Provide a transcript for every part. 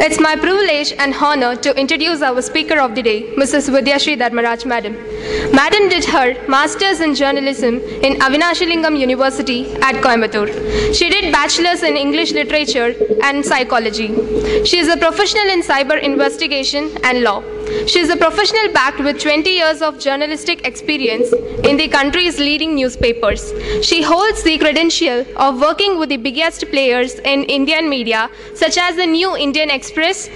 It's my privilege and honor to introduce our speaker of the day, Mrs. Vidyashri Dharmaraj Madam. Madam did her Masters in Journalism in Avinashalingam University at Coimbatore. She did Bachelor's in English Literature and Psychology. She is a professional in cyber investigation and law. She is a professional backed with 20 years of journalistic experience in the country's leading newspapers. She holds the credential of working with the biggest players in Indian media, such as the New Indian Express,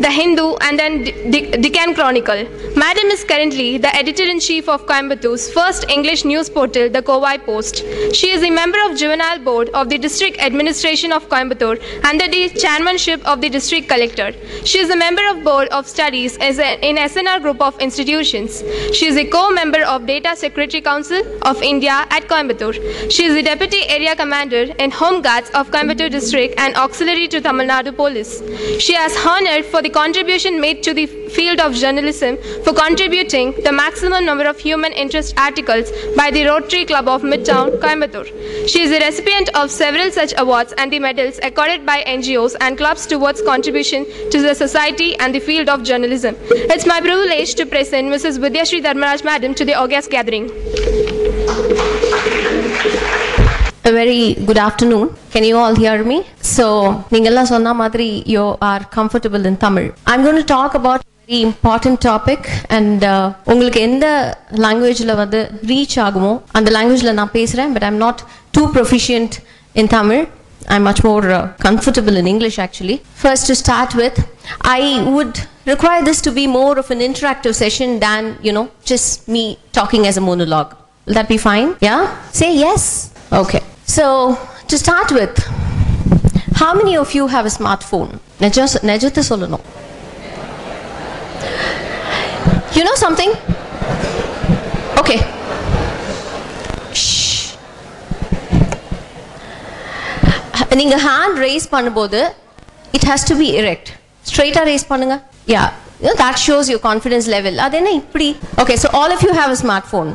The Hindu, and then Deccan Chronicle. Madam is currently the editor in chief of Coimbatore's first English news portal, the Kowai Post. She is a member of Juvenile Board of the District Administration of Coimbatore under the chairmanship of the District Collector. She is a member of Board of Studies as a- in SNR Group of Institutions. She is a co-member of Data Secretary Council of India at Coimbatore. She is the Deputy Area Commander in Home Guards of Coimbatore District and auxiliary to Tamil Nadu Police. She has honored for the contribution made to the field of journalism for contributing the maximum number of human interest articles by the Rotary Club of Midtown, Coimbatore. She is the recipient of several such awards and the medals accorded by NGOs and clubs towards contribution to the society and the field of journalism. It's my privilege to present Mrs. Vidyashri Dharmaraj Madam to the August gathering. A very good afternoon. Can you all hear me? So, நீங்கெல்லாம் சொன்ன மாதிரி you are comfortable in Tamil. I'm going to talk about a very important topic and uh, உங்களுக்கு எந்த லாங்குவேஜில் வந்து reach ஆகுமோ அந்த லாங்குவேஜில் நான் பேசுகிறேன் but I'm not too proficient in Tamil. I'm much more uh, comfortable in English actually. First, to start with, I would require this to be more of an interactive session than, you know, just me talking as a monologue. Will that be fine? Yeah? Say yes. Okay. So, to start with, how many of you have a smartphone? You know something? நீங்க hand raise பண்ணும்போது it has to be erect ஸ்ட்ரைட்டா race பண்ணுங்க யா that shows your confidence level அது என்ன இப்படி okay so all of you have a smartphone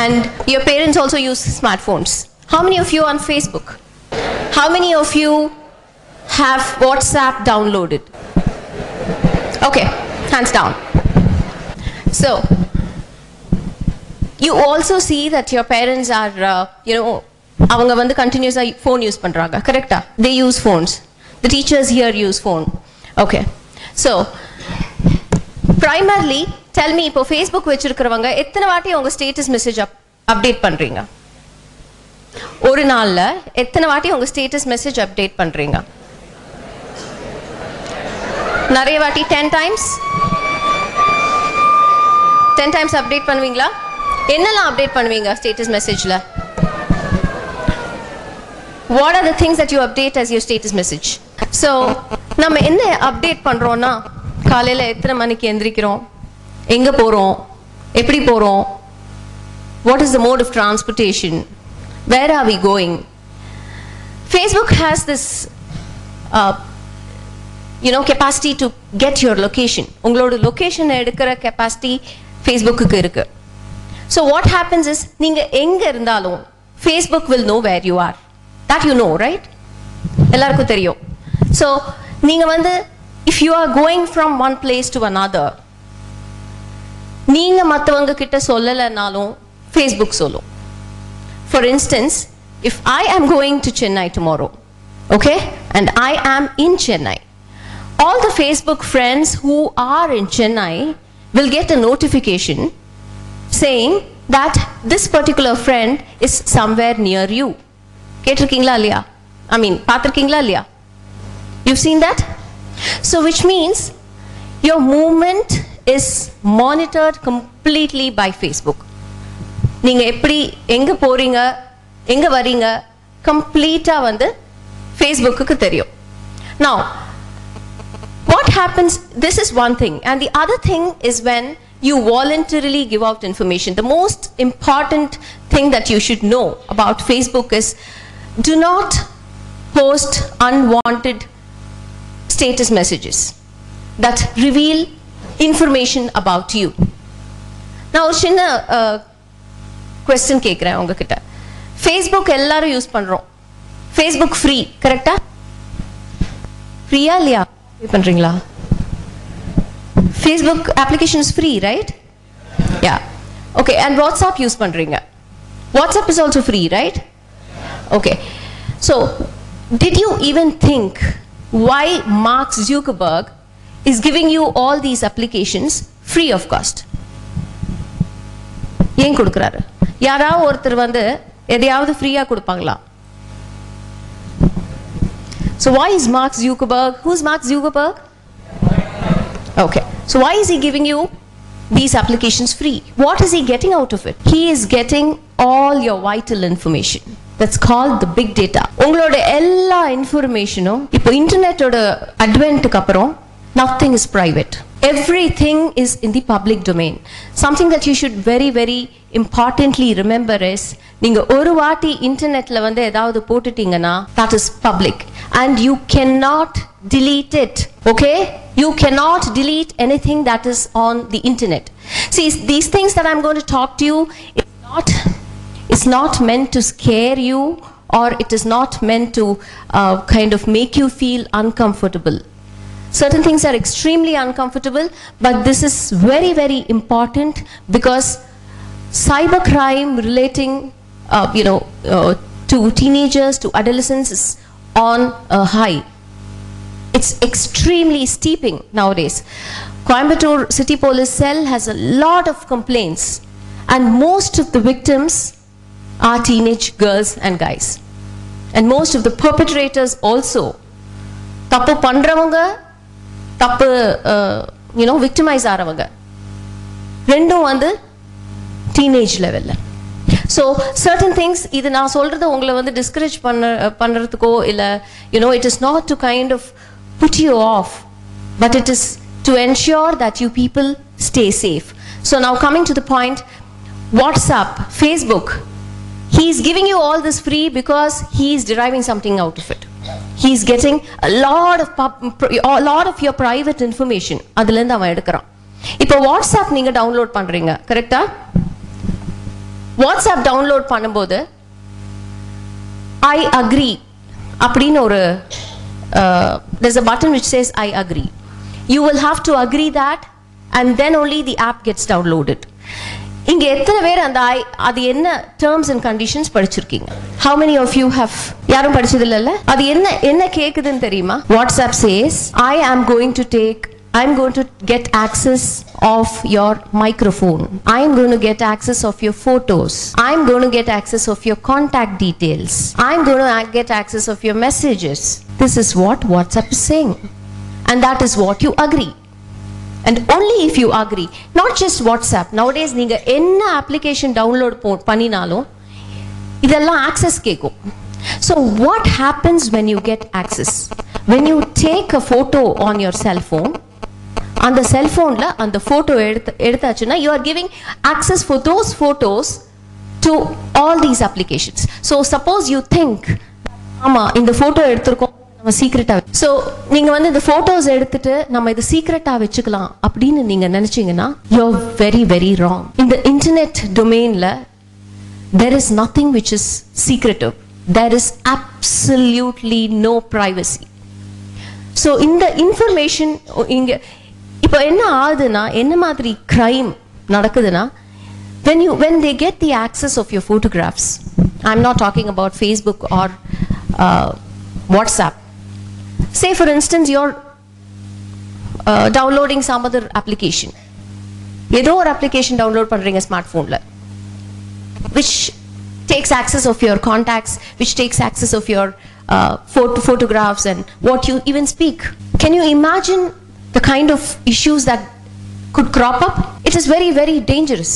and your parents also use smartphones how many of you on facebook how many of you have whatsapp downloaded okay hands down so you also see that your parents are uh, you know அவங்க வந்து கண்டினியூஸாக phone use பண்ணுறாங்க கரெக்டா they use phones the teachers here use phone okay so primarily tell me இப்போ Facebook வச்சிருக்கிறவங்க எத்தனை வாட்டி உங்க ஸ்டேட்டஸ் மெசேஜ் அப் அப்டேட் பண்றீங்க? ஒரு நாள்ல எத்தனை வாட்டி உங்க ஸ்டேட்டஸ் மெசேஜ் அப்டேட் பண்றீங்க? நிறைய வாட்டி ten times ten times update பண்ணுவீங்களா? என்னெல்லாம் அப்டேட் பண்ணுவீங்க ஸ்டேட்டஸ் மெசேஜ்ல what are the things that you update as you status message so நம்ம என்ன அப்டேட் பண்ணுறோன்னா காலையில் எத்தனை மணிக்கு எந்திரிக்கிறோம்? எங்கே போகிறோம் எப்படி போகிறோம் what is the mode of transportation where are we going Facebook has this you know capacity to get your location உங்களோட லொக்கேஷனை எடுக்கிற கெப்பாசிட்டி ஃபேஸ்புக்கு இருக்கு. ஸோ வாட் ஹேப்பன்ஸ் இஸ் நீங்கள் எங்கே இருந்தாலும் Facebook will know where you are that you know right எல்லாருக்கும் தெரியும் ஸோ நீங்க வந்து if you are going from one place to another நீங்க மற்றவங்க கிட்ட சொல்லலைனாலும் ஃபேஸ்புக் சொல்லும் For instance, if I am going to Chennai tomorrow, okay, and I am in Chennai, all the Facebook friends who are in Chennai will get a notification saying that this particular friend is somewhere near you. கேட்டிருக்கீங்களா இல்லையா ஐ mean பார்த்துருக்கீங்களா இல்லையா You've seen that? So, which means your movement is monitored completely by Facebook. நீங்க எப்படி எங்க போறீங்க எங்க வரீங்க கம்ப்ளீட்டா வந்து ஃபேஸ்புக்கு தெரியும் now what happens this is one thing and the other thing is when you voluntarily give out information the most important thing that you should know about facebook is do not post unwanted status messages that reveal information about you. நான் ஒரு சின்ன question கேட்குறேன் உங்ககிட்ட Facebook எல்லாரும் use பண்ணுறோம் Facebook free கரெக்டா ஃப்ரீயா இல்லையா பே பண்ணுறீங்களா Facebook application is free right yeah okay and WhatsApp use பண்ணுறீங்க WhatsApp is also free right Okay so did you even think why Mark Zuckerberg is giving you all these applications free of cost? ஏன் கொடுக்குறாரு யாராவது ஒருத்தர் வந்து எதையாவது ஃப்ரீயா கொடுப்பாங்களா So why is Mark Zuckerberg? Who's Mark Zuckerberg? Okay. So why is he giving you these applications free? What is he getting out of it? He is getting all your vital information. That's called the big data. உங்களோட எல்லா இன்ஃபர்மேஷனும் இப்போ இன்டர்நெட்டோட அட்வென்ட்டுக்கு அப்புறம் nothing is private. Everything is in the public domain. Something that you should very, very importantly remember is நீங்க ஒரு வாட்டி இன்டர்நெட்ல வந்து ஏதாவது போட்டுட்டீங்கன்னா that is public and you cannot delete it. Okay? You cannot delete anything that is on the internet. See, these things that I'm going to talk to you, it's not it's not meant to scare you or it is not meant to uh, kind of make you feel uncomfortable. Certain things are extremely uncomfortable, but this is very, very important because cybercrime relating, uh, you know, uh, to teenagers, to adolescents is on a high. It's extremely steeping nowadays. Coimbatore City Police Cell has a lot of complaints, and most of the victims are teenage girls and guys. And most of the perpetrators also. தப்பு பண்றவங்க தப்பு you know victimise ஆறவங்க ரெண்டும் வந்து teenage லெவலில் so certain things இது நான் சொல்றது உங்களை வந்து டிஸ்கரேஜ் பண்ண பண்ணுறதுக்கோ இல்லை you know it is not to kind of put you off but it is to ensure that you people stay safe so now coming to the point WhatsApp Facebook he is giving you all this free because he is deriving something out of it he is getting a lot of pub, a lot of your private information அதுல இருந்து அவன் எடுக்கிறான் இப்போ WhatsApp நீங்க download பண்றீங்க கரெக்டா WhatsApp download பண்ணும்போது I agree அப்படின்னு ஒரு there's a button which says I agree. You will have to agree that and then only the app gets downloaded. இங்க எத்தனை பேர் அந்த ஐ அது என்ன டேர்ம்ஸ் அண்ட் கண்டிஷன்ஸ் படிச்சிருக்கீங்க how many of you have யாரும் படிச்சது இல்லைல்ல அது என்ன என்ன கேக்குதுன்னு தெரியுமா WhatsApp says I am going to take I'm going to get access of your microphone. I'm going to get access of your photos. I'm going to get access of your contact details. I'm going to ac- get access of your messages. This is what WhatsApp is saying. And that is what you agree. And only if you agree not just WhatsApp nowadays நீங்கள் என்ன application download போ பண்ணினாலும் இதெல்லாம் access கேட்கும் so what happens when you get access when you take a photo on your cellphone அந்த செல்ஃபோனில் அந்த photo எடுத்து எடுத்தாச்சுன்னா you are giving access for those photos to all these applications so suppose you think ஆமாம் இந்த photo எடுத்திருக்கோம் நம்ம சீக்ரெட்டாக so நீங்கள் வந்து இந்த ஃபோட்டோஸ் எடுத்துட்டு நம்ம இது சீக்கிரட்டா வச்சுக்கலாம் அப்படின்னு நீங்க நினைச்சீங்கன்னா யூ வெரி வெரி ராங் இந்த internet டொமெயினில் there is nothing which is secretive there is absolutely no privacy so இந்த இன்ஃபர்மேஷன் இங்கே இப்போ என்ன ஆகுதுன்னா என்ன மாதிரி கிரைம் நடக்குதுன்னா when you when they get the access of your photographs I am not talking about Facebook or WhatsApp say for instance you're uh, downloading some other application ஏதோ ஒரு அப்ளிகேஷன் டவுன்லோட் பண்றீங்க ஸ்மார்ட் ஃபோனில் which takes access of your contacts, which takes access of your uh, photo- photographs and what you even speak. Can you imagine the kind of issues that could crop up? It is very, very dangerous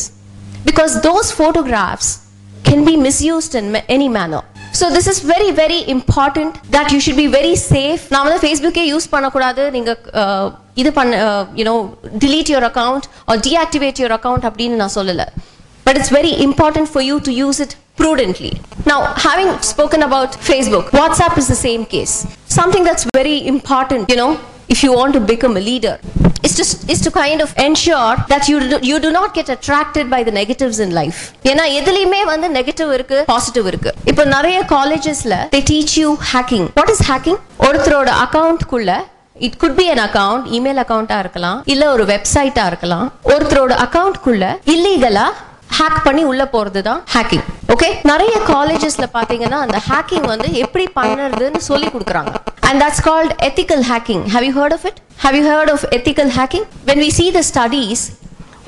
because those photographs can be misused in ma- any manner. So this is very, very important that you should be very safe. நான் வந்து ஃபேஸ்புக்கே use பண்ணக்கூடாது நீங்க uh, இது பண்ண you know delete your account or deactivate your account அப்படின்னு நான் சொல்லலை but it's very important for you to use it prudently. Now, having spoken about Facebook, WhatsApp is the same case. Something that's very important, you know, if you want to become a leader, is to, is to kind of ensure that you do, you do not get attracted by the negatives in life. ஏன்னா எதுலையுமே வந்து negative இருக்கு positive இருக்கு இப்போ நிறைய காலேஜஸ்ல they teach you hacking. What is hacking? ஒருத்தரோட அக்கவுண்ட்குள்ள it could be an account email அக்கவுண்டா இருக்கலாம் இல்ல ஒரு வெப்சைட்டா இருக்கலாம் ஒருத்தரோட அக்கவுண்ட்குள்ள இல்லீகலா ஹேக் பண்ணி உள்ள போறது தான் ஹேக்கிங் ஓகே நிறைய காலேஜஸ்ல பாத்தீங்கன்னா அந்த ஹேக்கிங் வந்து எப்படி பண்ணுறதுன்னு சொல்லி கொடுக்குறாங்க. And that's called ethical hacking have you heard of it have you heard of ethical hacking when we see the studies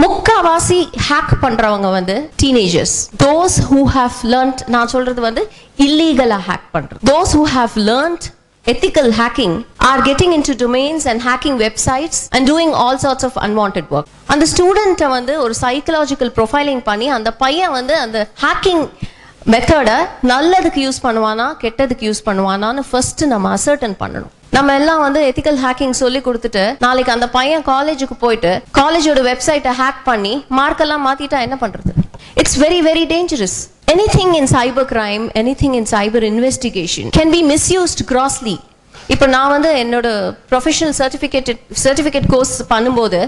முக்காவாசி ஹேக் பண்றவங்க வந்து teenagers those who have learnt நான் சொல்றது வந்து இல்லீகலா ஹேக் பண்றது. Those who have learnt ethical hacking are getting into domains and hacking websites and doing all sorts of unwanted work அந்த ஸ்டூடெண்ட்டை வந்து ஒரு சைக்கலாஜிக்கல் ப்ரொஃபைலிங் பண்ணி அந்த பையன் வந்து அந்த ஹேக்கிங் மெத்தடை நல்லதுக்கு யூஸ் பண்ணுவானா கெட்டதுக்கு யூஸ் பண்ணுவானான்னு ஃபர்ஸ்ட் நம்ம அசர்டன் பண்ணணும். நம்ம எல்லாம் வந்து எத்திக்கல் ஹேக்கிங் சொல்லி கொடுத்துட்டு நாளைக்கு அந்த பையன் காலேஜுக்கு போயிட்டு காலேஜோட வெப்சைட்டை ஹேக் பண்ணி மார்க்கெல்லாம் மாத்திட்டா என்ன பண்றது? It's very very dangerous anything in cyber crime anything in cyber investigation can be misused grossly இப்போ நான் வந்து என்னோட ப்ரொஃபஷனல் சர்டிஃபிகேட் சர்டிஃபிகேட் கோர்ஸ் பண்ணும்போது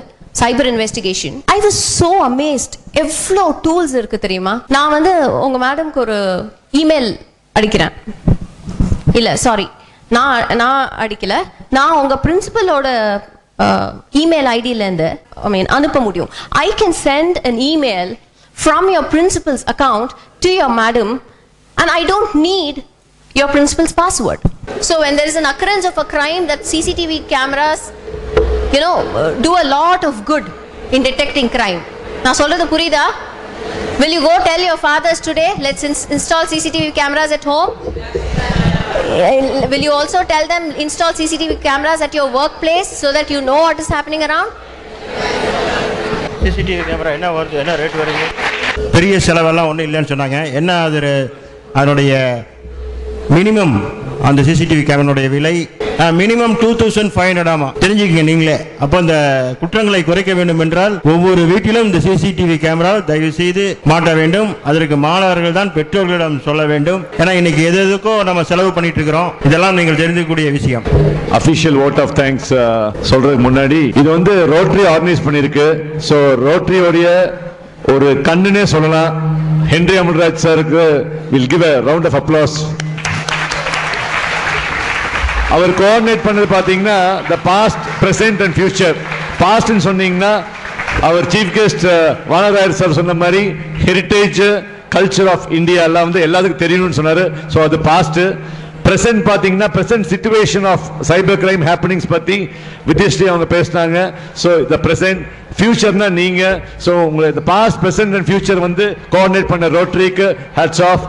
cyber investigation I was so amazed எவ்வளோ டூல்ஸ் இருக்கு தெரியுமா? நான் வந்து உங்க மேடம்க்கு ஒரு இமெயில் அடிக்கிறேன். இல்ல சாரி நான் நான் அடிக்கல. நான் உங்க பிரின்சிபலோட இமெயில் ஐடியிலேருந்து ஐ மீன் அனுப்ப முடியும். I can send an email from your principal's account to your madam and I don't need your principal's password. So when there is an occurrence of a crime that CCTV cameras, you know, uh, do a lot of good in detecting crime. நான் சொல்றது புரியுதா Will you go tell your fathers today, let's ins- install CCTV cameras at home? Uh, Will you also tell them install CCTV cameras at your workplace so that you know what is happening around? CCTV camera என்ன வருது என்ன rate வருது பெரிய செலவெல்லாம் ஒன்றும் இல்லைன்னு சொன்னாங்க என்ன அது அதனுடைய மினிமம் அந்த சிசிடிவி கேமராவுடைய விலை minimum two thousand five hundred ஆமா. தெரிஞ்சுக்கங்க நீங்களே. அப்போ இந்த குற்றங்களை குறைக்க வேண்டும் என்றால் ஒவ்வொரு வீட்டிலும் இந்த சிசிடிவி கேமரா தயவு செய்து மாட்ட வேண்டும். அதற்கு மாணவர்கள் தான் பெற்றோர்களிடம் சொல்ல வேண்டும். ஏன்னா இன்னைக்கு எது எதுக்கோ நம்ம செலவு பண்ணிட்டு இருக்கிறோம் இதெல்லாம் நீங்கள் தெரிஞ்சுக்கூடிய விஷயம். அஃபிஷியல் ஓட் ஆஃப் தேங்க்ஸ் சொல்றதுக்கு முன்னாடி இது வந்து ரோட்டரி ஆர்கனைஸ் பண்ணியிருக்கு ஸோ ரோட்டரியோடைய ஒரு கண்ணுனே சொல்லலாம். ஹென்ரி அமல்ராஜ் சாருக்கு will give a round of applause our coordinate பண்ணது பார்த்தீங்கன்னா the past present and future பாஸ்ட்னு சொன்னீங்கன்னா our chief guest Vanarayar sir சொன்ன மாதிரி ஹெரிட்டேஜ் கல்ச்சர் ஆஃப் இந்தியா எல்லாம் வந்து எல்லாத்துக்கும் தெரியணும்னு சொன்னார். ஸோ அது பாஸ்ட் ப்ரெசென்ட் பார்த்தீங்கன்னா present situation of cyber crime happenings பற்றி வித்யஸ்ரீ அவங்க பேசினாங்க. ஸோ த ப்ரெசென்ட் ஃபியூச்சர்னா நீங்கள் ஸோ உங்களை இந்த பாஸ்ட் ப்ரெசென்ட் அண்ட் ஃபியூச்சர் வந்து கோஆர்டினேட் பண்ண ரோட்ரிக்கு hats off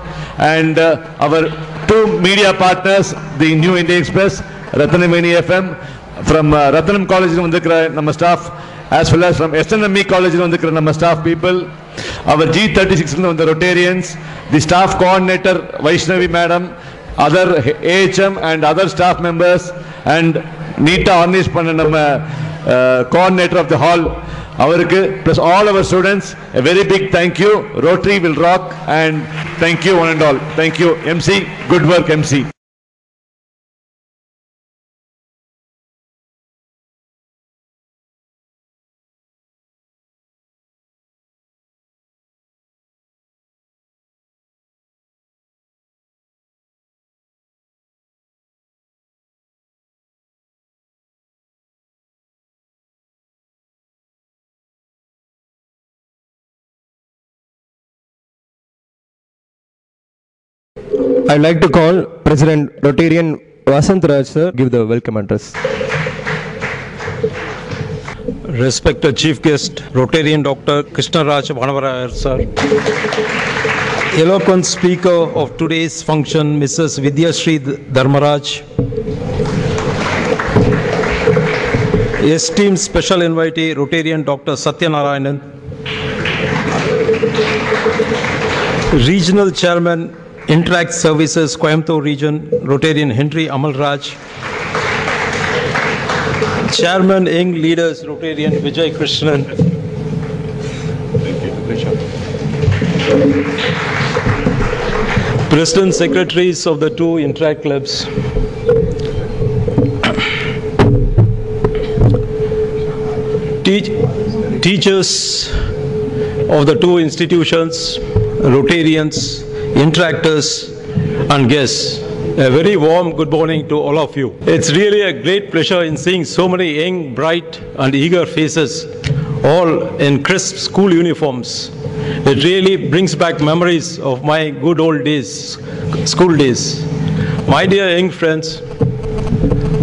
and our two media partners, the New India Express, Ratnamani FM, from uh, Ratnam College vandhukira ನಮ್ಮ staff as well as from SNME College vandhukira ನಮ್ಮ staff people, our G36 the Rotarians, the staff coordinator Vaishnavi madam, other AHM and other staff members and Nita Anish, Panna uh, coordinator of the hall அவருக்கு plus all our students a very big thank you Rotary will rock and thank you one and all thank you MC good work MC I'd like to call President Rotarian Vasant Raj sir give the welcome address. Respected Chief Guest, Rotarian Dr. Krishna Raj Bhanavarayar, sir. Eloquent speaker of today's function, Mrs. Vidyashree Dharmaraj. Esteemed special invitee, Rotarian Dr. Satyanarayanan. Regional Chairman, Interact Services, Coimbatore Region, Rotarian Henry Amalraj. Chairman, Young Leaders, Rotarian Vijay Krishnan. President Secretaries of the two Interact clubs, teach, teachers of the two institutions, Rotarians, Interactors, and guests. A very warm good morning to all of you. It's really a great pleasure in seeing so many young, bright, and eager faces, all in crisp school uniforms. It really brings back memories of my good old days, school days. My dear young friends,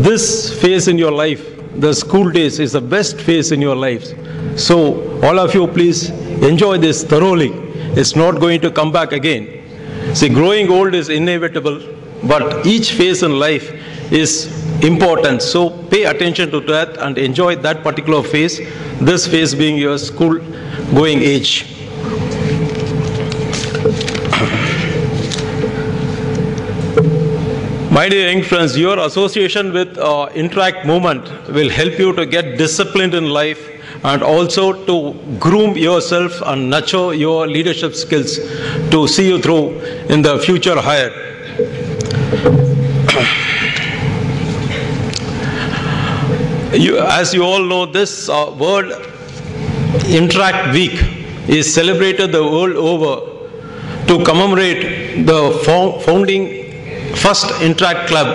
this phase in your life, the school days, is the best phase in your lives. So, all of you, please enjoy this thoroughly. It's not going to come back again. See, growing old is inevitable, but each phase in life is important. So, pay attention to that and enjoy that particular phase, this phase being your school going age. My dear young friends, your association with uh, Interact Movement will help you to get disciplined in life and also to groom yourself and nurture your leadership skills to see you through in the future higher. You, as you all know, this uh, World Interact Week is celebrated the world over to commemorate the fo- founding first Interact Club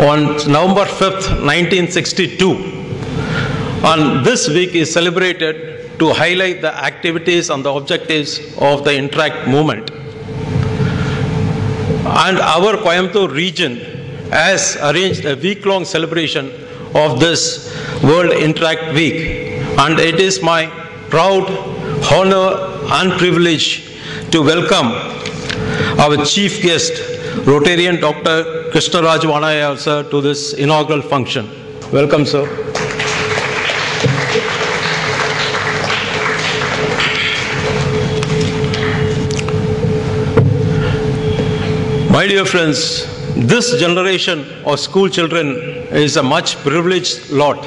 on November 5th, 1962. And this week is celebrated to highlight the activities and the objectives of the Interact movement. And our Coimbatore region has arranged a week-long celebration of this World Interact Week. And it is my proud honor and privilege to welcome our chief guest, Rotarian Dr. Krishna Raj sir, to this inaugural function. Welcome, sir. My dear friends, this generation of school children is a much privileged lot.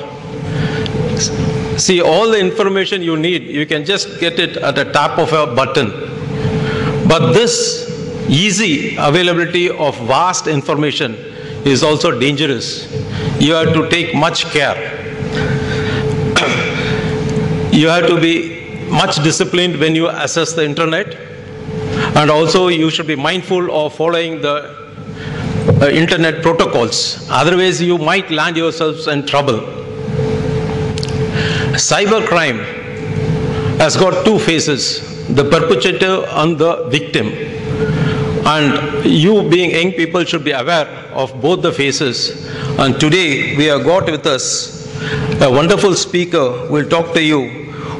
See, all the information you need, you can just get it at the tap of a button. But this easy availability of vast information is also dangerous. You have to take much care. you have to be much disciplined when you access the internet. And also, you should be mindful of following the uh, internet protocols. Otherwise, you might land yourselves in trouble. Cybercrime has got two faces, the perpetrator and the victim. And you, being young people, should be aware of both the faces. And today, we have got with us a wonderful speaker who will talk to you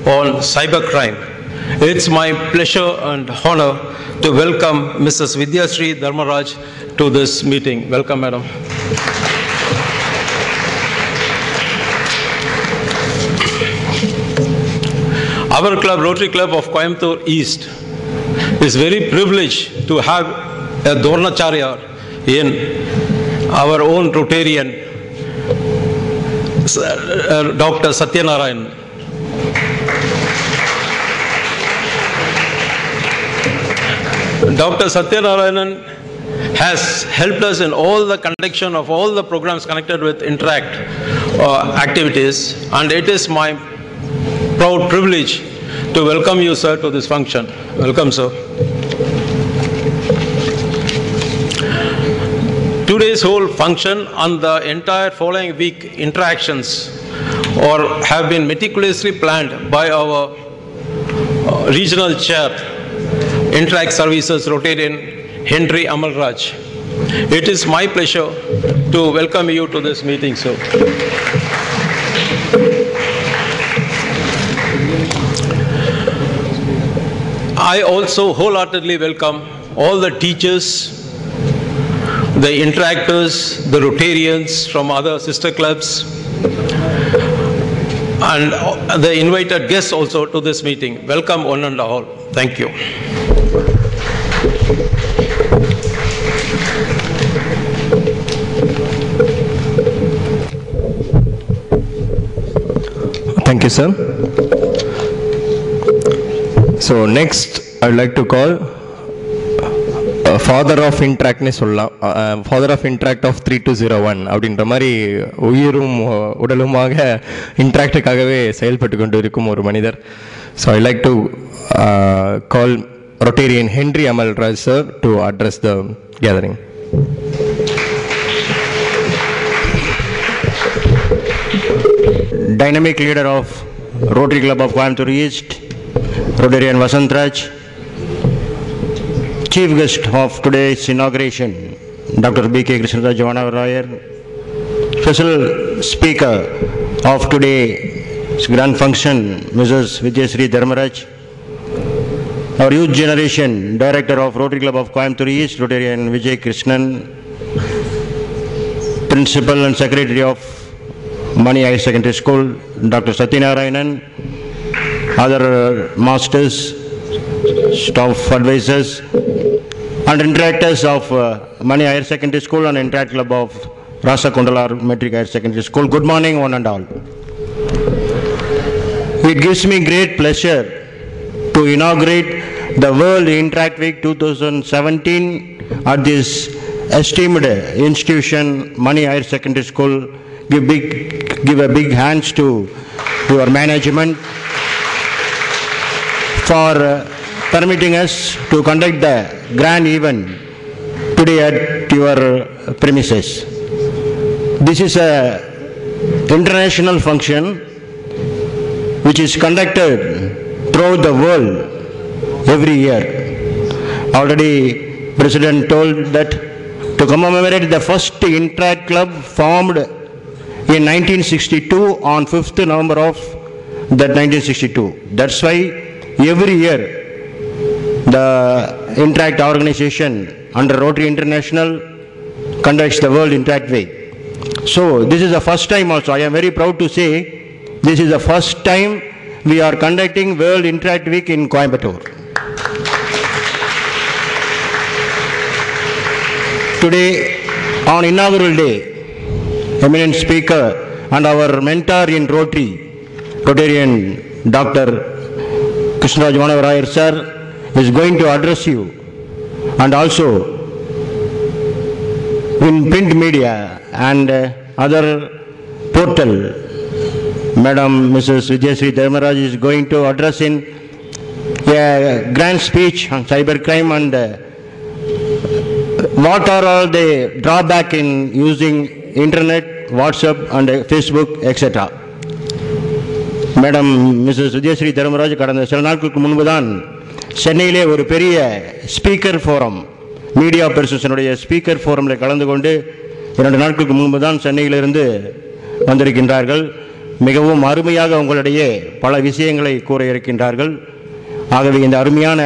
on cybercrime. It's my pleasure and honor to welcome Mrs. Vidyashree Dharmaraj to this meeting. Welcome, madam. Our club, Rotary Club of Coimbatore East, is very privileged to have a Dornacharya in our own Rotarian, uh, Dr. Satyanarayan. Dr. Satyanarayanan has helped us in all the conduction of all the programs connected with Interact uh, activities, and it is my proud privilege to welcome you, sir, to this function. Welcome, sir. Today's whole function and the entire following week interactions or have been meticulously planned by our uh, regional chair, Interact Services Rotarian Henry Amalraj. It is my pleasure to welcome you to this meeting, sir. I also wholeheartedly welcome all the teachers, the interactors, the Rotarians from other sister clubs, and the invited guests also to this meeting. Welcome one and all. Thank you. Thank you, sir. So next, I'd like to call father of இன்ட்ராக்ட்னே சொல்லலாம் father of Interact of three two zero one அப்படின்ற மாதிரி உயிரும் உடலுமாக இன்ட்ராக்டுக்காகவே செயல்பட்டு கொண்டு இருக்கும் ஒரு மனிதர் so I like to call Rotarian Henry Amal Raj sir to address the gathering. Dynamic leader of Rotary Club of Coimbatore East, Rotarian Vasant Raj, chief guest of today's inauguration, Dr. B.K. Krishna Javana Royer, special speaker of today's grand function, Mrs. Vijayasri Dharmaraj, our youth generation, director of Rotary Club of Coimbatore East, Rotarian Vijay Krishnan, principal and secretary of Mani Higher Secondary School, Dr. Satyanarayanan, other masters, staff advisors, and interactors of uh, Mani Higher Secondary School and Interact Club of Rasa Kundalar Metric Higher Secondary School. Good morning, one and all. It gives me great pleasure to inaugurate the World Interact Week 2017 at this esteemed institution, Mani Higher Secondary School. Give big, give a big hands to your management for uh, permitting us to conduct the grand event today at your premises. This is a international function which is conducted throughout the world every year. Already President told that to commemorate the first Interact Club formed in 1962 on 5th November of that 1962. That's why every year the Interact organization under Rotary International conducts the World Interact Week. So this is the first time also. I am very proud to say this is the first time we are conducting World Interact Week in Coimbatore. Today, on inaugural day, eminent speaker and our mentor in Rotary, Rotarian Dr. Krishnaraj Manavarayar sir is going to address you and also in print media and uh, other portal, Madam Mrs. Vijayasri Dharmaraj is going to address in a grand speech on cybercrime and uh, what are all the drawback in using internet, WhatsApp and Facebook, etc. Madam Mrs Vijayashree Dharmaraj கடந்த சில நாட்களுக்கு முன்பு தான் சென்னையிலே ஒரு பெரிய speaker forum media பெர்சனுடைய speaker ஃபோரமில் கலந்து கொண்டு இரண்டு நாட்களுக்கு முன்பு தான் சென்னையிலிருந்து வந்திருக்கின்றார்கள் மிகவும் அருமையாக உங்களிடையே பல விஷயங்களை கூற இருக்கின்றார்கள் ஆகவே இந்த அருமையான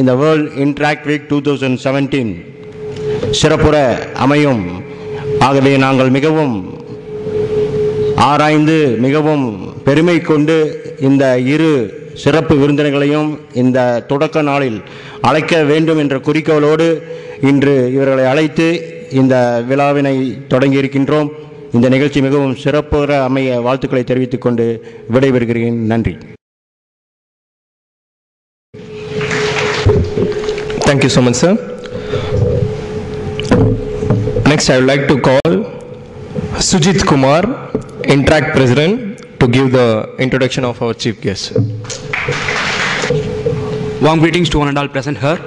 இந்த world Interact week two thousand seventeen சிறப்புற அமையும். ஆகவே நாங்கள் மிகவும் ஆராய்ந்து மிகவும் பெருமை கொண்டு இந்த இரு சிறப்பு விருந்தினர்களையும் இந்த தொடக்க நாளில் அழைக்க வேண்டும் என்ற குறிக்கோளோடு இன்று இவர்களை அழைத்து இந்த விழாவினை தொடங்கியிருக்கின்றோம். இந்த நிகழ்ச்சி மிகவும் சிறப்புற அமைய வாழ்த்துக்களை தெரிவித்துக் கொண்டு விடைபெறுகிறேன். நன்றி. Thank you so much sir. Next, I would like to call Sujit Kumar, Interact President, to give the introduction of our chief guest. Warm greetings to one and all present here.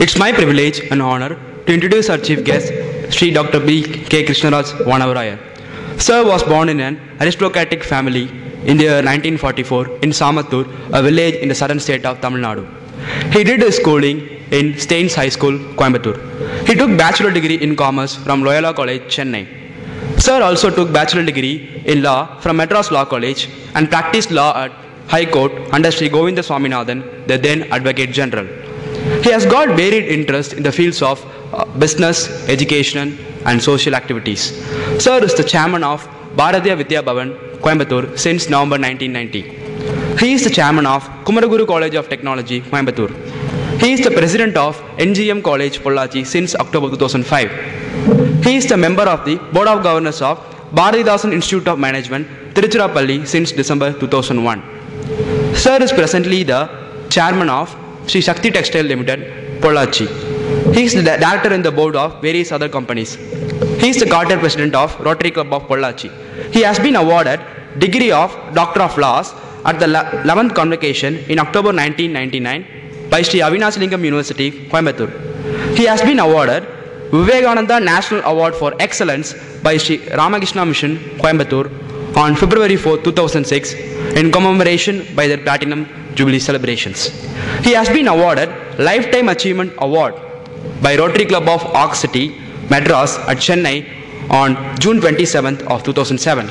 It's my privilege and honor to introduce our chief guest, Sri Dr. B. K. Krishnaraj Vanavaraya. Sir was born in an aristocratic family in the year 1944 in Samatur, a village in the southern state of Tamil Nadu. He did his schooling in Staines High School, Coimbatore. He took bachelor degree in commerce from Loyola College, Chennai. Sir also took bachelor degree in law from Madras Law College and practiced law at High Court under Sri Govinda Swaminathan, the then Advocate General. He has got varied interest in the fields of uh, business, education, and social activities. Sir is the chairman of Bharatiya Vidya Bhavan, Coimbatore since November 1990. He is the chairman of Kumaraguru College of Technology, Coimbatore. He is the president of NGM College, Pollachi since October 2005. He is the member of the Board of Governors of Bharatidasan Institute of Management, Tiruchirappalli since December 2001. Sir is presently the chairman of Sri Shakti Textile Limited, Pollachi. He is the director in the board of various other companies. He is the charter president of Rotary Club of Pollachi. He has been awarded degree of Doctor of Laws at the 11th convocation in October 1999 by Sri Avinashalingam University, Coimbatore. He has been awarded Vivekananda National Award for Excellence by Sri Ramakrishna Mission, Coimbatore on February 4, 2006 in commemoration by their Platinum Jubilee celebrations. He has been awarded Lifetime Achievement Award by Rotary Club of Arc City, Madras at Chennai on June 27th of 2007.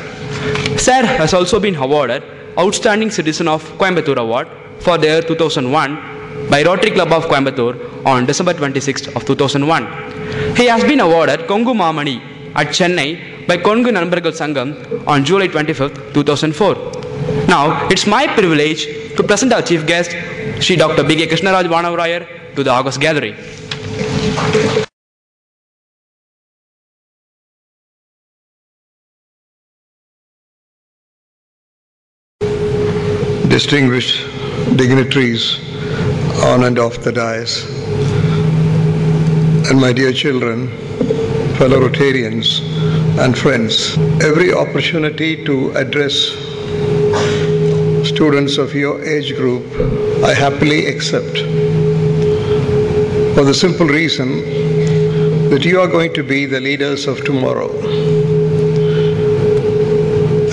Sir has also been awarded Outstanding Citizen of Coimbatore Award for the year 2001 by Rotary Club of Coimbatore on December 26th of 2001. He has been awarded Kongu Mamani at Chennai by Kongu Nanbargal Sangam on July 25th, 2004. Now, it's my privilege to present our chief guest, Sri Dr. B.K. Krishnaraj Vanavarayar, to the August gathering. distinguished dignitaries on and off the dais, and my dear children, fellow Rotarians, and friends, every opportunity to address students of your age group, I happily accept. For the simple reason that you are going to be the leaders of tomorrow.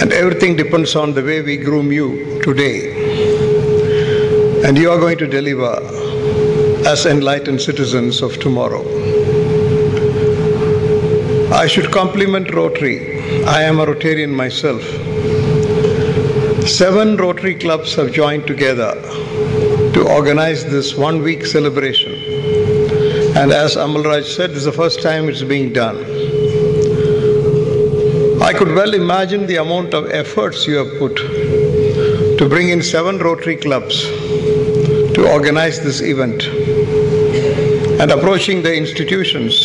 And everything depends on the way we groom you today. And you are going to deliver as enlightened citizens of tomorrow. I should compliment Rotary. I am a Rotarian myself. Seven Rotary clubs have joined together to organize this one week celebration. And as Amalraj said, this is the first time it's being done. I could well imagine the amount of efforts you have put to bring in seven Rotary clubs to organize this event and approaching the institutions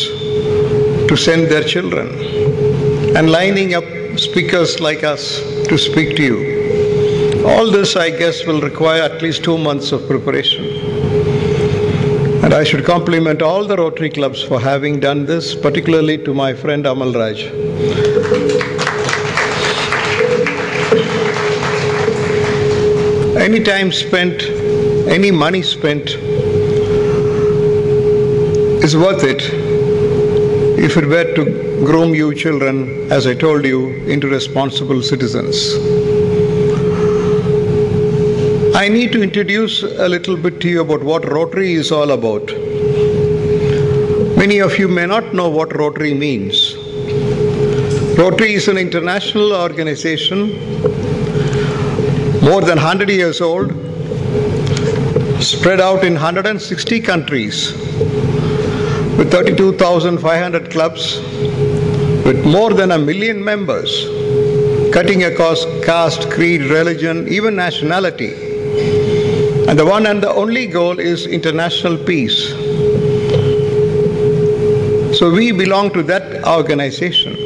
to send their children and lining up speakers like us to speak to you. All this, I guess, will require at least two months of preparation. And I should compliment all the Rotary clubs for having done this, particularly to my friend Amal Raj. Any time spent, any money spent is worth it if it were to groom you children, as I told you, into responsible citizens. I need to introduce a little bit to you about what Rotary is all about. Many of you may not know what Rotary means. Rotary is an international organization, more than 100 years old, spread out in 160 countries, with 32,500 clubs, with more than a million members, cutting across caste, creed, religion, even nationality. And the one and the only goal is international peace. So we belong to that organization.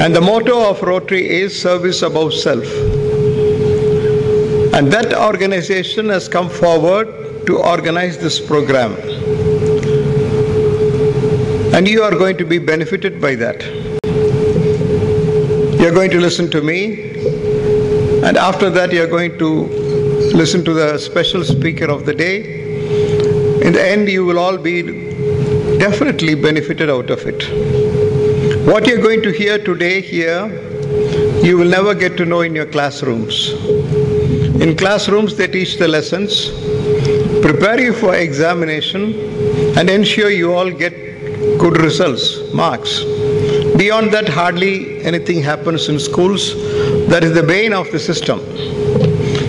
And the motto of Rotary is service above self. And that organization has come forward to organize this program. And you are going to be benefited by that. You're going to listen to me, and after that, you're going to listen to the special speaker of the day. In the end, you will all be definitely benefited out of it. What you're going to hear today here, you will never get to know in your classrooms. In classrooms, they teach the lessons, prepare you for examination, and ensure you all get good results, marks. Beyond that, hardly anything happens in schools. That is the bane of the system.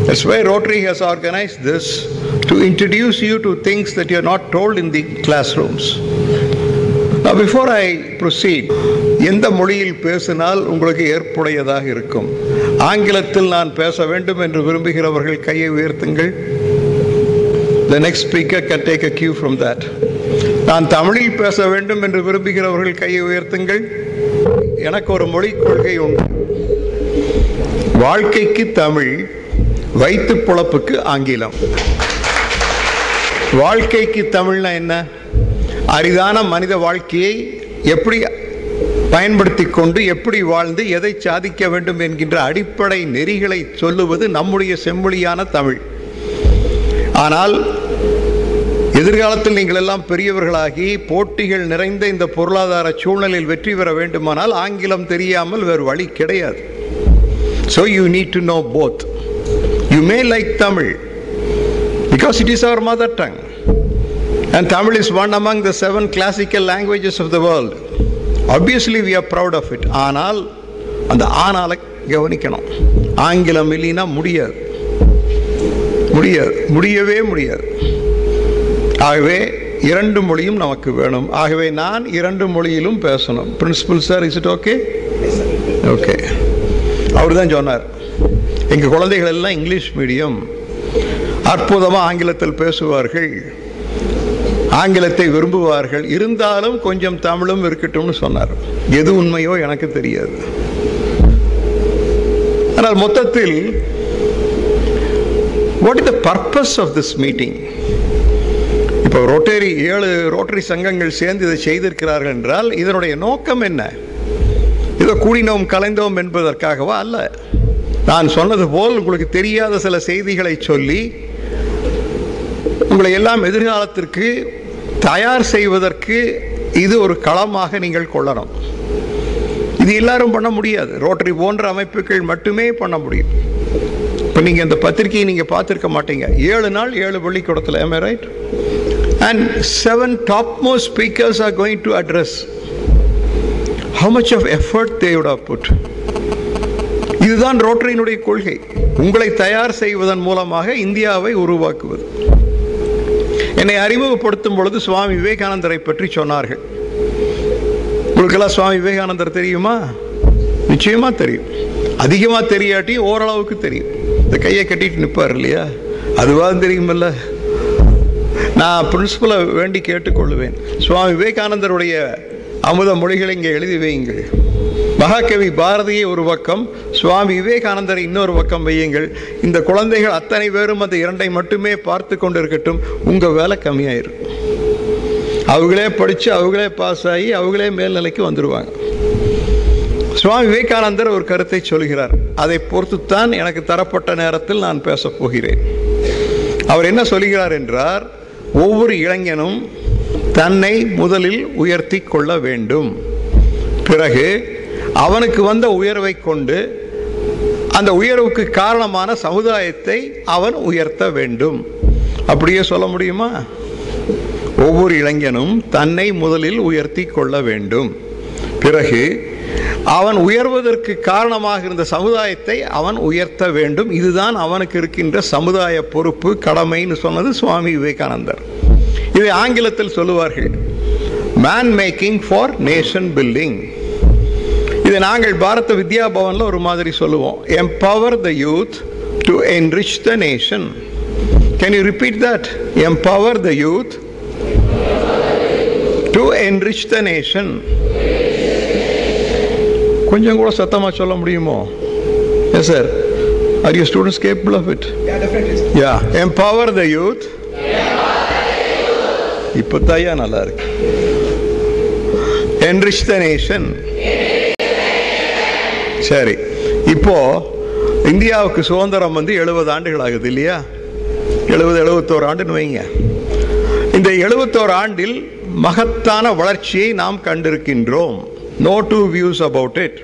That's why Rotary has organized this to introduce you to things that you're not told in the classrooms. Now, before I proceed, எந்த மொழியில் பேசினால் உங்களுக்கு ஏற்புடையதாக இருக்கும்? ஆங்கிலத்தில் நான் பேச வேண்டும் என்று விரும்புகிறவர்கள் கையை உயர்த்துங்கள். The next speaker can take a cue from that நான் தமிழில் பேச வேண்டும் என்று விரும்புகிறவர்கள் கையை உயர்த்துங்கள். எனக்கு ஒரு மொழி கொள்கை உண்டு. வாழ்க்கைக்கு தமிழ் வைத்து பொழப்புக்கு ஆங்கிலம். வாழ்க்கைக்கு தமிழ்னா என்ன? அரிதான மனித வாழ்க்கையை எப்படி பயன்படுத்தி கொண்டு எப்படி வாழ்ந்து எதை சாதிக்க வேண்டும் என்கின்ற அடிப்படை நெறிகளை சொல்லுவது நம்முடைய செம்மொழியான தமிழ். ஆனால் எதிர்காலத்தில் நீங்கள் எல்லாம் பெரியவர்களாகி போட்டிகள் நிறைந்த இந்த பொருளாதார சூழ்நிலையில் வெற்றி பெற வேண்டுமானால் ஆங்கிலம் தெரியாமல் வேறு வழி கிடையாது. So you need to know both you may like Tamil because it is our mother tongue and Tamil is one among the seven classical languages of the world obviously we are proud of it ஆனால் அந்த ஆனால கவனிக்கணும். ஆங்கிலம் இல்லைன்னா முடியாது. முடியாது. முடியவே முடியாது. ஆகவே இரண்டு மொழியும் நமக்கு வேணும். ஆகவே நான் இரண்டு மொழியிலும் பேசணும். Principal sir is it okay okay அவர் தான் சொன்னார். எங்கள் குழந்தைகள் எல்லாம் இங்கிலீஷ் மீடியம் அற்புதமாக ஆங்கிலத்தில் பேசுவார்கள். ஆங்கிலத்தை விரும்புவார்கள். இருந்தாலும் கொஞ்சம் தமிழும் இருக்கட்டும்னு சொன்னார். எது உண்மையோ எனக்கு தெரியாது. ஆனால் மொத்தத்தில் what is the purpose of this meeting இப்போ ரோட்டரி ஏழு ரோட்டரி சங்கங்கள் சேர்ந்து இதை செய்திருக்கிறார்கள் என்றால் இதனுடைய நோக்கம் என்ன? இதை கூடினோம் கலைந்தோம் என்பதற்காகவா அல்ல? நான் சொன்னது போல் உங்களுக்கு தெரியாத சில செய்திகளை சொல்லி உங்களை எல்லாம் எதிர்காலத்திற்கு தயார் செய்வதற்கு இது ஒரு களமாக நீங்கள் கொள்ளணும். இது எல்லாரும் பண்ண முடியாது. ரோட்டரி போன்ற அமைப்புகள் மட்டுமே பண்ண முடியும். இப்போ நீங்கள் இந்த பத்திரிகையை நீங்கள் பார்த்துருக்க மாட்டீங்க. ஏழு நாள் ஏழு பள்ளிக்கூடத்தில் ஏமே right and seven top most speakers are going to address how much of effort they would put இதுதான் ரோட்டரியினுடைய கொள்கை. உங்களை தயார் செய்வதன் மூலமாக இந்தியாவை உருவாக்குவது. என்னை அறிமுகப்படுத்தும் பொழுது சுவாமி விவேகானந்தரை பற்றி சொன்னார்கள். உங்களுக்கெல்லாம் சுவாமி விவேகானந்தர் தெரியுமா? நிச்சயமாக தெரியும். அதிகமாக தெரியாட்டி ஓரளவுக்கு தெரியும். இந்த கையை கட்டிட்டு நிற்பார் இல்லையா? அதுவாக தெரியுமில்ல. நான் பிரின்சிபலை வேண்டி கேட்டுக்கொள்ளுவேன் சுவாமி விவேகானந்தருடைய அமுத மொழிகளை இங்கே எழுதி வையுங்கள். மகாகவி பாரதியை ஒரு பக்கம் சுவாமி விவேகானந்தரை இன்னொரு பக்கம் வையுங்கள். இந்த குழந்தைகள் அத்தனை பேரும் அந்த இரண்டை மட்டுமே பார்த்து கொண்டு இருக்கட்டும் உங்கள் வேலை கம்மியாயிரும் அவங்களே படித்து அவங்களே பாஸ் ஆகி அவங்களே மேல்நிலைக்கு வந்துடுவாங்க சுவாமி விவேகானந்தர் ஒரு கருத்தை சொல்கிறார். அதை பொறுத்துத்தான் எனக்கு தரப்பட்ட நேரத்தில் நான் பேசப் போகிறேன். அவர் என்ன சொல்கிறார் என்றார் ஒவ்வொரு இளைஞனும் தன்னை முதலில் உயர்த்தி கொள்ள வேண்டும். பிறகு அவனுக்கு வந்த உயர்வை கொண்டு அந்த உயர்வுக்கு காரணமான சமுதாயத்தை அவன் உயர்த்த வேண்டும். அப்படியே சொல்ல முடியுமா? ஒவ்வொரு இளைஞனும் தன்னை முதலில் உயர்த்தி கொள்ள வேண்டும். பிறகு அவன் உயர்வதற்கு காரணமாக இருந்த சமுதாயத்தை அவன் உயர்த்த வேண்டும். இதுதான் அவனுக்கு இருக்கின்ற சமுதாய பொறுப்பு கடமைன்னு சொன்னது சுவாமி விவேகானந்தர். இதை ஆங்கிலத்தில் சொல்லுவார்கள் man making for nation building இதை நாங்கள் பாரத வித்யா பவனில் ஒரு மாதிரி சொல்லுவோம். Empower the youth to enrich the nation can you repeat that empower the youth to enrich the nation கொஞ்சம் கூட சத்தமாக சொல்ல முடியுமோ? Yes sir are you students capable of it yeah empower the youth இப்போ தாயா நல்லா இருக்கு. என்ரிச் த நேஷன் சரி. இப்போ இந்தியாவுக்கு சுதந்திரம் வந்து எழுபது ஆண்டுகள் ஆகுது இல்லையா? எழுபது எழுபத்தோரு ஆண்டுன்னு வைங்க. இந்த எழுபத்தோரு ஆண்டில் மகத்தான வளர்ச்சியை நாம் கண்டிருக்கின்றோம். No two views about it